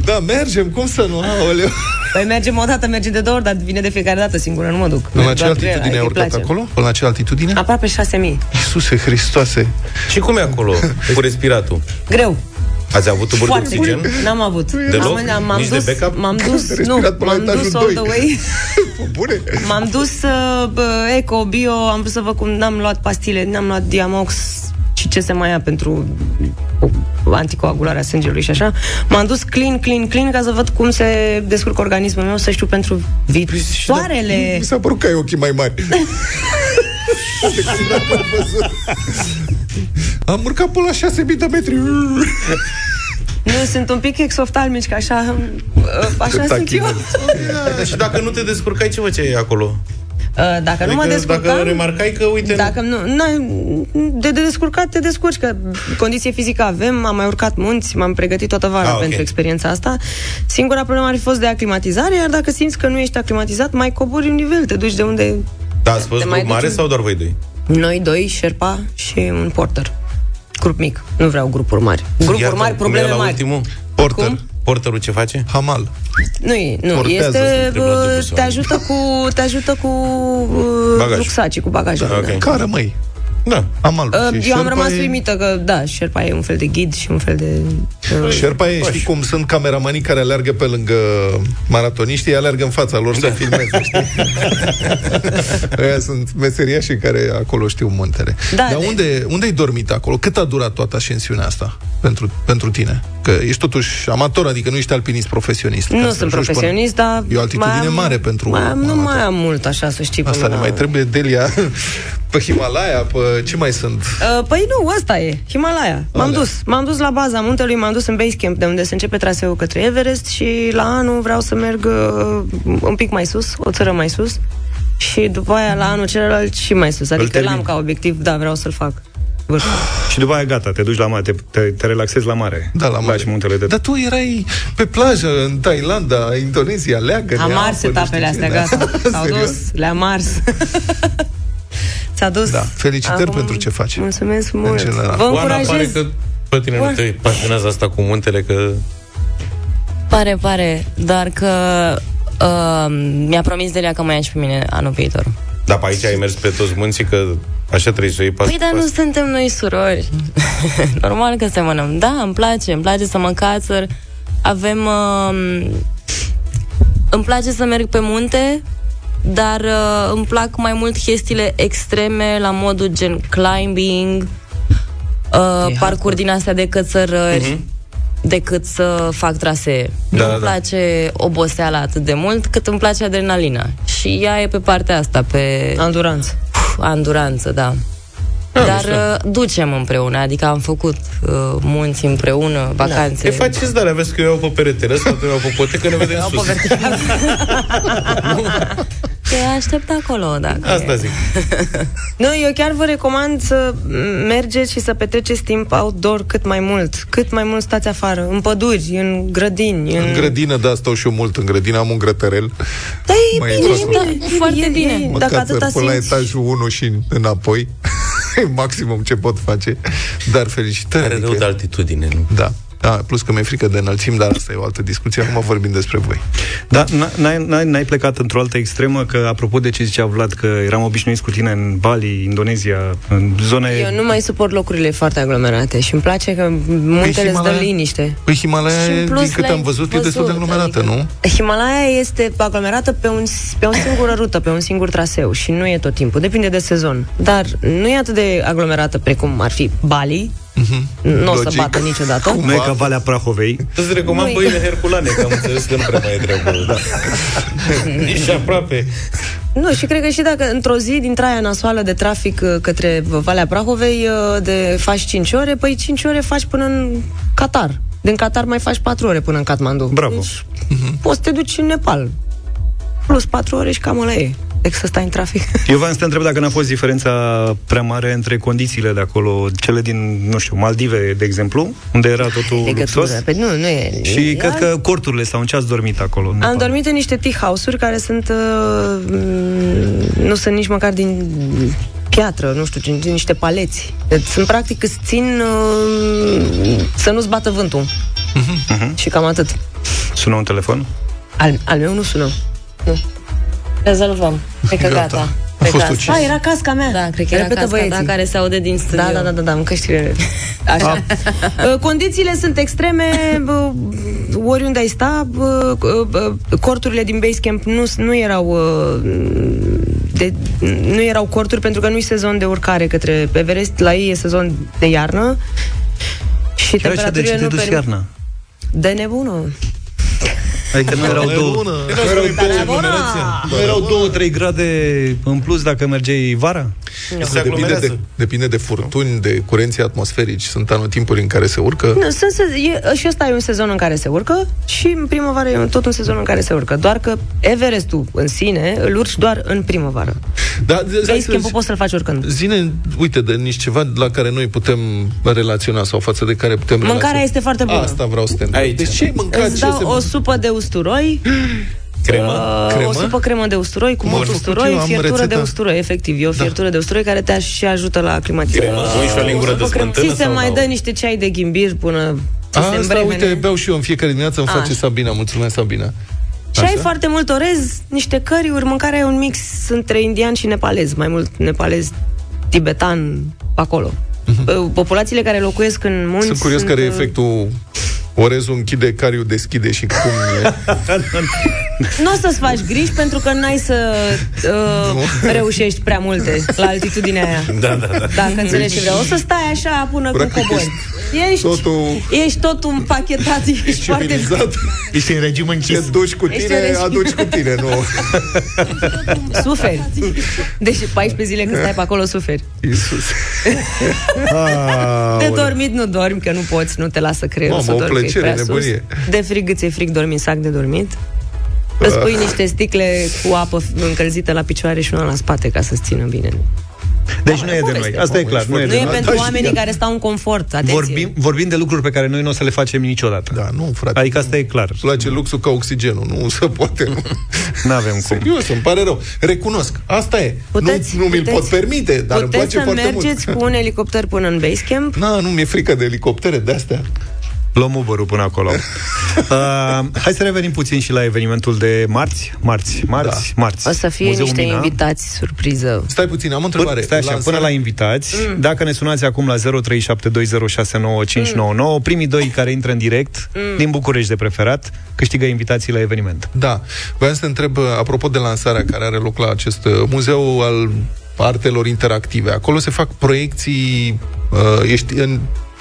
da, mergem, cum să nu? Aoleu. Păi mergem o dată, mergem de două ori, dar vine de fiecare dată, singură nu mă duc. În Merg ce doar cu el, altitudine ai adică îi urcat place. acolo? În ce altitudine? Aproape 6000. Iisuse Hristoase. Și cum e acolo cu respiratul? Greu. Ați avut tuburi de Foarte oxigen? greu. N-am avut. Deloc? Am, am, m-am Nici de dus, backup? M-am dus, De nu, respirat până la m-am dus etajul all doi. the way. Bune. M-am dus uh, bă, eco, bio, am vrut să văd cum n-am luat pastile, n-am luat diamox și ce se mai ia pentru anticoagularea sângelui și așa. M-am dus clean, clean, clean ca să văd cum se descurcă organismul meu, să știu pentru viitoarele... Mi s-a părut că ai ochii mai mari. De când am mai văzut. Am urcat până la 6000 de metri. Nu, sunt un pic exoftalmici, că așa, uh, așa sunt eu. Da, și dacă nu te descurcai, ce făceai acolo? Uh, Dacă nu mă Adică descurcam... dacă remarcai că, uite, nu- Dacă nu, n-ai, de, de descurcat te descurci, că condiție fizică avem, am mai urcat munți, m-am pregătit toată vara Ah, ok. pentru experiența asta. Singura problemă ar fi fost de aclimatizare, iar dacă simți că nu ești aclimatizat, mai cobori un nivel, te duci de unde... Da, ați fost Te mai grup mare duci- sau doar voi doi? Noi doi, Șerpa și un porter. Grup mic, nu vreau grupuri mari. Grupuri Iată, mari, cum probleme e la mari. ultimul? Porter. Cum? Porterul ce face? Hamal. Nu, e, nu, Portează, este, trebuie la dublu uh, sau- te ajută cu, te ajută cu uh, Bagaj. rucsacii, cu bagajul. Ah, ok. da. Care, măi? Da. Hamal. Uh, Și Eu am Sherpa rămas e- uimită că, da, Sherpa e un fel de ghid și un fel de... Uh, Șerpa e, știi cum sunt cameramanii care alergă pe lângă maratoniștii, ei alergă în fața lor să filmeze, știi? Aia sunt meseriașii care acolo știu muntele. Da, Dar de- unde, unde ai dormit acolo? Cât a durat toată ascensiunea asta pentru, pentru tine? Că ești totuși amator, adică nu ești alpinist profesionist. ca nu să sunt ajungi până- profesionist, dar... E o altitudine mai am- mare pentru Mai am, un nu amator. mai am mult, așa, să știi. Asta până ne la- mai trebuie Delia pe Himalaya, pe ce mai sunt? Uh, păi nu, asta e, Himalaya. M-am Alea. dus, m-am dus la baza muntelui, m-am dus în base camp, de unde se începe traseul către Everest și la anul vreau să merg uh, un pic mai sus, o țără mai sus. Și după aia la anul celălalt și mai sus. Adică termin. l-am ca obiectiv, da, vreau să-l fac. Vârful. Și după aia gata, te duci la mare, te, te, te relaxezi la mare. Da, la mare. Lași muntele de... Dar tu erai pe plajă în Thailanda, Indonezia, leagă Am ars etapele astea, gata. S-au Serios? dus, le-am ars. Ți-a dus. Da, felicitări pentru ce faci. Mulțumesc mult. general. Vă Oana, pare încurajez. că pe tine nu te pasionează asta cu muntele, că... Pare, pare, doar că uh, mi-a promis Delia că mă ia și pe mine anul viitor. Da, pe aici ai mers pe toți munții, că așa trebuie să o iei pas Păi, cu dar nu pas. suntem noi surori. Normal că semănăm. Da, îmi place, îmi place să mă cațăr. Avem... Uh, îmi place să merg pe munte, dar uh, îmi plac mai mult chestiile extreme, la modul gen climbing, uh, parcuri din astea de cățărări, Mhm. Decât să fac trasee. Da, nu da, îmi da. place oboseala atât de mult, cât îmi place adrenalina. Și ea e pe partea asta, pe... Anduranță. Anduranță, da. Dar uh, ducem împreună, adică am făcut uh, munți împreună, vacanțe. E faceți, dar aveți că eu iau pe peretele ăsta, tu iau pe potecă, ne vedem sus. Te aștept acolo, dacă Asta zic. Nu, eu chiar vă recomand să mergeți și să petreceți timp outdoor cât mai mult. Cât mai mult stați afară, în păduri, în grădini. În, În grădină, da, stau și eu mult în grădină, am un grătărel. Da, e Mai bine, prost. e bine, Da, foarte e, bine. E, Mă dacă cațăr atâta până la simți... etajul 1 și înapoi. E maximum ce pot face. Dar felicitări. Are rău de altitudine, nu? Da. Da, plus că mi-e frică de înălțimi, dar asta e o altă discuție. Acum vorbim despre voi. Da, n- n-ai, n-ai, n-ai plecat într-o altă extremă, că apropo de ce zicea Vlad, că eram obișnuiți cu tine în Bali, Indonezia, în zone... Eu nu mai suport locurile foarte aglomerate și îmi place că muntele îți dă Himalaya- liniște. Păi Himalaya, Și în plus din câte l-ai am văzut, e destul de văzut, aglomerată, nu? Himalaya este aglomerată pe, un, pe o singură rută, pe un singur traseu și nu e tot timpul, depinde de sezon. Dar nu e atât de aglomerată precum ar fi Bali, nu o să Logic. bată niciodată. Nu e ca Valea Prahovei. Îți recomand Nu-i- băile herculane, că am înțeles că nu prea mai e treabă. Da. Nici aproape. Nu, și cred că și dacă într-o zi din traia nasoală de trafic uh, către Valea Prahovei uh, de faci 5 ore, păi 5 ore faci până în Qatar. Din Qatar mai faci 4 ore până în Kathmandu. Bravo. Deci, poți să te duci în Nepal. Plus 4 ore și cam ăla e. Decât să stai în trafic. Eu v-am să te întreb dacă n-a fost diferența prea mare între condițiile de acolo, cele din, nu știu, Maldive, de exemplu, unde era totul Legătură. luxos. Pe, nu, nu e. Și e cred alt- că corturile sau în ce ați dormit acolo? în Am Nepal? dormit în niște tea house-uri care sunt uh, m, nu sunt nici măcar din piatră, nu știu, din, din niște paleți. Deci, sunt practic îți țin uh, să nu-ți bată vântul. Mhm. Și cam atât. Sună un telefon? Al, al meu nu sună. Nu. Rezolvăm. Cred că Gata. gata. A fost Cred că- ucis. Ah, era casca mea. Da, cred că era Repetă casca băieții. ta care se aude din studio. Da, da, da, da, da, în căștile. Așa. Uh, Condițiile sunt extreme, bă, oriunde ai sta, bă, bă, corturile din Basecamp nu, nu erau uh, de, nu erau corturi pentru că nu e sezon de urcare către Everest, la ei e sezon de iarnă. Și Chiar așa, de ce temperaturile te nu duci permit. iarna? De nebună. Adică nu erau două, bună. nu erau două, nu erau două, trei grade în plus dacă mergeai vara? Asta depinde de, depinde de furtuni, de curenții atmosferici. Sunt anotimpuri în care se urcă. Nu, sunt, se- e, și ăsta e un sezon în care se urcă și în primăvară e tot un sezon în care se urcă. Doar că Everestul în sine îl urci doar în primăvară. Da, Basecamp-ul poți să-l faci oricând. Zine, uite, de nici ceva la care noi putem relaționa sau față de care putem Mâncarea relaționa. este foarte bună. Asta vreau să te întreb. Aici. Deci ce ai mâncat? Îți Ce dau se... o supă de usturoi Cremă? uh, Cremă? O supă cremă de usturoi cu Bun. mult Am făcut usturoi, eu, am fiertură de rețeta. usturoi, efectiv. E o fiertură de usturoi care te și ajută la aclimatizare. Cremă? Pui și o lingură de Supă cremă. smântână Ți se sau mai n-au? dă niște ceai de ghimbir până ți se Asta, îmbremene. uite, beau și eu în fiecare dimineață, îmi Așa. face Sabina. Mulțumesc, Sabina. Și ai foarte mult orez, niște căriuri, mâncarea e un mix între indian și nepalez, mai mult nepalez tibetan pe acolo. Uh, Populațiile care locuiesc în munți Mhm. Sunt curios care e uh, efectul Orezul închide, cariu deschide și cum e. Nu o să-ți faci griji pentru că n-ai să uh, reușești prea multe la altitudinea aia. Da, da, da. Dacă înțelegi ce vreau. O să stai așa până Practic cu cobori. Ești, totul- ești tot un pachetat, ești foarte... Civilizat. Ești în regim închis. Te duci cu Ești tine, în regim. aduci cu tine, nu. Suferi. Deci 14 zile când stai pe acolo suferi. Iisus. De dormit nu dormi, că nu poți, nu te lasă creierul Mamă, să o dormi, că e plăcere, prea sus. nebunie. De frig îți e frig, dormi în sac de dormit. Îți pui niște sticle cu apă încălzită la picioare și una la spate ca să-ți țină bine. Deci nu e de noi. Asta e clar. Nu e, Nu de e noi. pentru oamenii care stau în confort, atenție. Vorbim, vorbim de lucruri pe care noi nu o să le facem niciodată. Da, nu, frate. Adică asta e clar. Îți place luxul ca oxigenul, nu se poate. Nu. Nu avem cum. Serios, îmi pare rău. Recunosc, asta e. Puteți- nu, nu mi-l pot puteți- permite, dar îmi Puteți place să foarte mergeți mult. cu un elicopter până în Basecamp? Na, nu mi-e frică de elicoptere de astea. Luăm Uber-ul până acolo. uh, hai să revenim puțin și la evenimentul de marți. Marți, marți, da. marți. O să fie Muzeul niște Mina. invitați surpriză. Stai puțin, am o întrebare. Până, stai așa, Lansarea- până la invitați, mm. dacă ne sunați acum la 0372069599, mm. primii doi care intră în direct, mm. din București de preferat, câștigă invitații la eveniment. Da. Vreau să te întreb, apropo de lansarea care are loc la acest uh, muzeu al artelor interactive. Acolo se fac proiecții, uh, ești în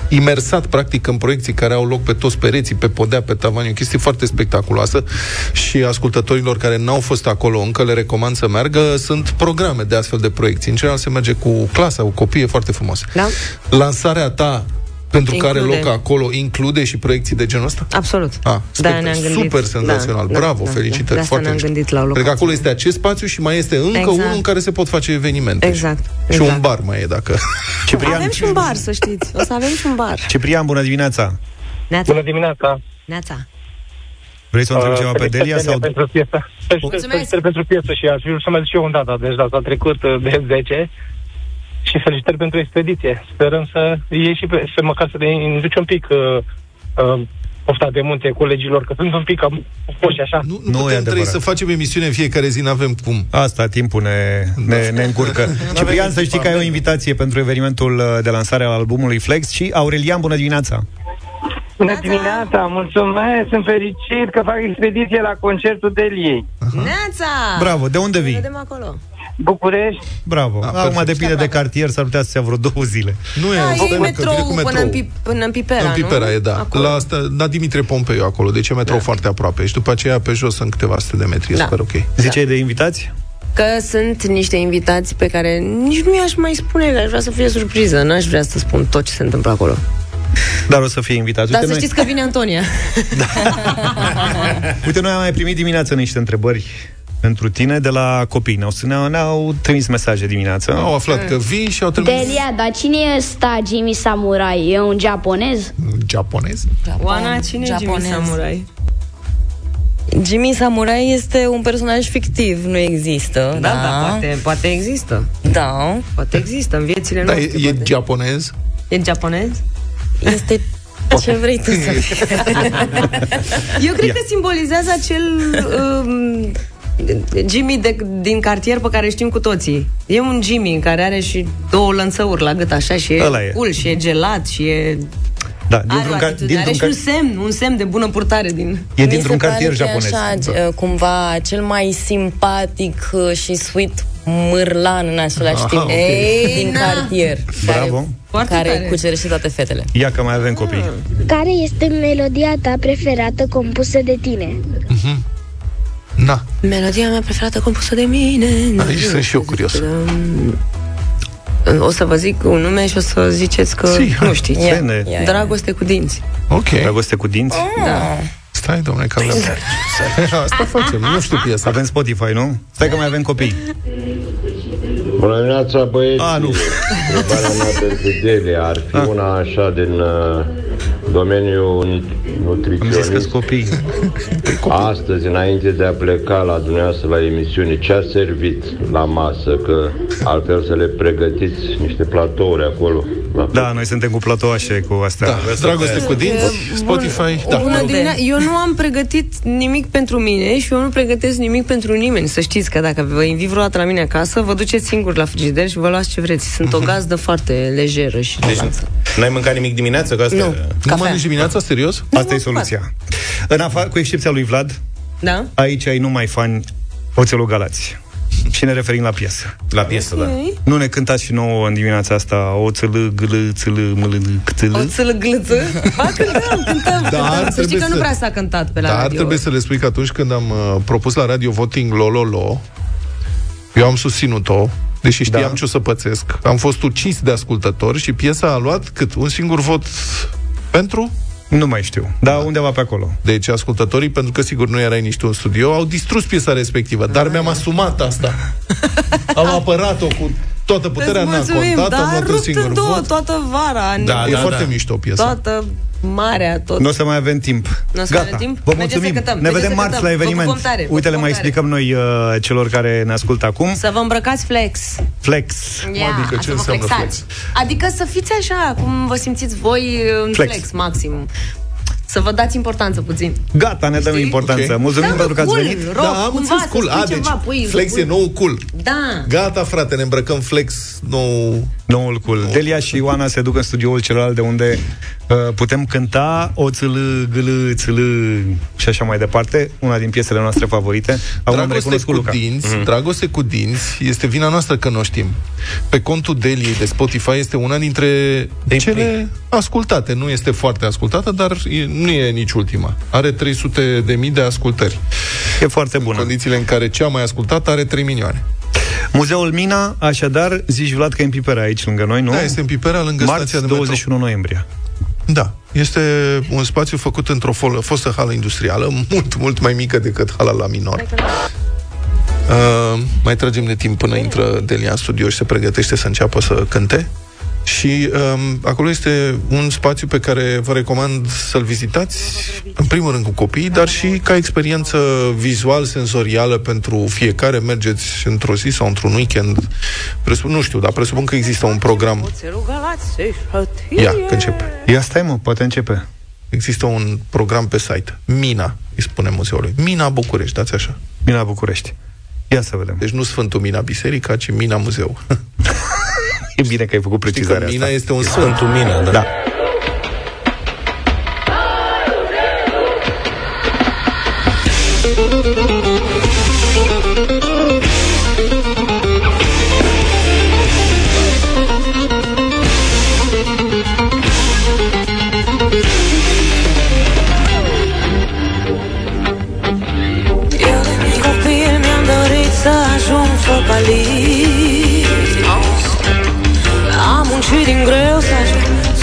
imersat practic în proiecții care au loc pe toți pereții, pe podea, pe tavan, e o chestie foarte spectaculoasă și ascultătorilor care n-au fost acolo încă le recomand să meargă, sunt programe de astfel de proiecții. În general se merge cu clasa, cu copii, e foarte frumos. Da? Lansarea ta pentru care Include. loc acolo include și proiecții de genul ăsta? Absolut. Ah, Da, spect- ne-am gândit. super senzațional. Da, Bravo, da, felicitări. Da, de asta foarte ne-am mișto. gândit la o Cred că locație. acolo este acest spațiu și mai este încă Exact. unul în care se pot face evenimente. Exact, Și exact. un bar mai e, dacă... Ciprian, Avem și un bar, să știți. O să avem și un bar. Ciprian, bună dimineața! Neața. Bună dimineața! Neața. Vrei să o întrebi ceva pe felicitări, Delia? Sau... pentru piesă. Felicitări, felicitări pentru piesă și aș vrea să mai zic și eu un data, deci data trecut uh, de 10 și felicitări pentru expediție. Sperăm să iei și pe, să măcar să ne induci un pic uh, uh, pofta de munte colegilor, că sunt un pic cam puși așa. Nu, nu putem trăi să facem emisiune în fiecare zi, n-avem cum. Asta, timpul ne, ne, ne încurcă. Ciprian, să știi că ai o invitație pentru evenimentul uh, de lansare al albumului Flex și Aurelian, bună dimineața! Bună dimineața, mulțumesc, sunt fericit că fac expediție la concertul Deliei. Neața! Bravo, de unde vii? Vedem acolo. București? Bravo. Da, Acum depinde de cartier, s-ar putea să ia vreo două zile. Nu Da, stai, e mă, că vine cu metrou până în, Pi- până în Pipera, În Pipera nu? e, da. La, asta, la Dimitrie Pompeiu acolo, deci e metrou da. foarte aproape. Și după aceea pe jos sunt câteva sute de metri, Da. e super ok. Ziceai de invitați? Că sunt niște invitați pe care nici nu i-aș mai spune, aș vrea să fie surpriză, n-aș vrea să spun tot ce se întâmplă acolo. Dar o să fie invitați. Dar Uite, să noi, știți că vine Antonia. uite, noi am mai primit dimineața niște întrebări pentru tine de la copii. Ne-au, ne-au, ne-au trimis mesaje dimineața. Au aflat că vii și au Delia, dar cine e sta Jimmy Samurai? E un japonez? Japonez? Oana, cine e Jimmy Japonez. Samurai? Jimmy Samurai este un personaj fictiv, nu există. Da, da, poate, poate există. Da. Poate există în viețile Da, noastre. e, e japonez? E japonez? Este ce vrei tu să fie. Eu cred Ia. că simbolizează acel um, Jimmy de, din cartier pe care știm cu toții. E un Jimmy care are și două lănțăuri la gât așa și e Ăla e. cool și e gelat și e... Da, Are o dintr-un, ca, atitudine, are dintr-un, și ca, un semn, un semn de bună purtare din... e Mi dintr-un se pare cartier că e japonez. Așa, uh, cumva cel mai simpatic uh, și sweet mârlan în același Aha, timp ok. Ei, din cartier. Bravo. Care, care cucerește toate fetele. Ia că mai avem copii. Care este melodia ta preferată compusă de tine? Na. Melodia mea preferată compusă de mine. Aici sunt și eu curios. O să vă zic un nume și o să ziceți că Si, hai. nu știți. Ia, ia, ia. Dragoste cu dinți. Ok. Dragoste cu dinți? Da. Stai, domnule, că avem... Asta facem, nu știu piesa. Avem Spotify, nu? Stai că mai avem copii. Bună dimineața, băieți. A, nu. Întrebarea mea pentru Delia ar fi una așa din uh, domeniul nut- nutriționist. copii. Astăzi, înainte de a pleca la dumneavoastră la emisiune, ce a servit la masă? Că altfel să le pregătiți niște platouri acolo. La Da, noi suntem cu platoașe cu astea. Da, dragoste cu dinți, Spotify, da. Bună dimine- Eu nu am pregătit nimic pentru mine și eu nu pregătesc nimic pentru nimeni. Să știți că dacă vă invit vreodată la mine acasă, vă duceți singur la frigider și vă luați ce vreți. Sunt o gazdă foarte lejeră și Deci n-ai mâncat nimic dimineața? Că asta Nu. Nu mănânci dimineața, serios? Asta e soluția. În afară, cu excepția lui Vlad, Da? aici ai numai fani Oțelul Galați. Și ne referim la piesă. La piesă, da. Nu ne cântați și nouă în dimineața asta o țălă, glă, țălă, mălă, câtălă? O țâlă glâță? Ba, cântăm, cântăm, Dar cântăm. Să știi trebuie că nu să- prea s-a cântat pe la Dar radio. trebuie să le spui că atunci când am uh, propus la radio voting Lololo, eu am susținut-o, deși știam da. ce o să pățesc. Am fost ucis de ascultători și piesa a luat cât? Un singur vot pentru? Nu mai știu, dar undeva pe acolo. Deci ascultătorii, pentru că sigur nu erai nici tu în studio, au distrus piesa respectivă, dar mi-am asumat asta. Am apărat-o cu toată puterea, Îți n-a mulțumim, contat, am dar luat un rupt singur în două vot. toată vara. Da, e foarte mișto piesa. Toată marea, tot. Nu o să mai avem timp. Nu o să Gata. mai avem timp? Vă Mergeți mulțumim. să cântăm, ne mergeți vedem să marți cântăm. la Vă eveniment. pupăm tare, vă Uite, le pupăm mai tare. explicăm noi uh, celor care ne ascultă acum. Să vă îmbrăcați flex. Flex. Ia, Adică ce să vă înseamnă flexați. Adică să fiți așa, cum vă simțiți voi în Flex. flex, maxim. Să vă dați importanță puțin. Gata, ne dăm Știi? importanță. Ok. Mulțumim Da, pentru că ați cool, venit. rock, da, am cumva, înțeles să cool. spui A, deci ceva, pui, flex pui. e nou cool. Da. Gata, frate, ne îmbrăcăm flex nou... Noul cool. Delia și Ioana se duc în studioul celălalt de unde uh, putem cânta o țâlă, gâlă, țâlă și așa mai departe. Una din piesele noastre favorite. Acum am Dragoste recunoscut cu Luca. dinți, dragoste cu dinți, este vina noastră că nu o știm. Pe contul Deliei de Spotify este una dintre cele ascultate. Nu este foarte ascultată, dar e, nu e nici ultima. Are 300 de mii de ascultări. E foarte bună. În condițiile în care cea mai ascultată are 3 milioane. Muzeul Mina, așadar, zici Vlad că e în Pipera aici lângă noi, nu? Da, este în Pipera, lângă Marți, stația de metro. 21 noiembrie. Da. Este un spațiu făcut într-o fol- fostă hală industrială, mult, mult mai mică decât hala la minor. Uh, mai tragem de timp până intră Delia în studio și se pregătește să înceapă să cânte. Și um, acolo este un spațiu pe care vă recomand să-l vizitați, în primul rând cu copiii, dar și ca experiență vizual-senzorială pentru fiecare. Mergeți într-o zi sau într-un weekend. Presupun, nu știu, dar presupun că există un program. Ia, că începe. Ia stai mă, poate începe. Există un program pe site. Mina, îi spune muzeului. Mina București, dați așa. Mina București. Ia să vedem. Deci nu Sfântul Mina Biserica, ci Mina Muzeu. E bine că ai făcut precizarea Știi că mina asta. este un sfânt, mină, da. da.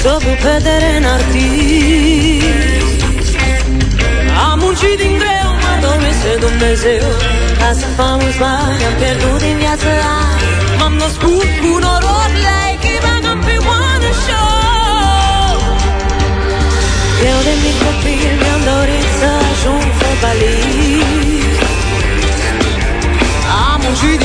Să-mi vedere în artist. Am muncit din greu, mă dormese Dumnezeu. Ca să fac mulți bani, am pierdut din viață. M-am născut cu noroc la pe campioană show Eu de mic copil mi-am dorit să ajung fotbalist. Am muncit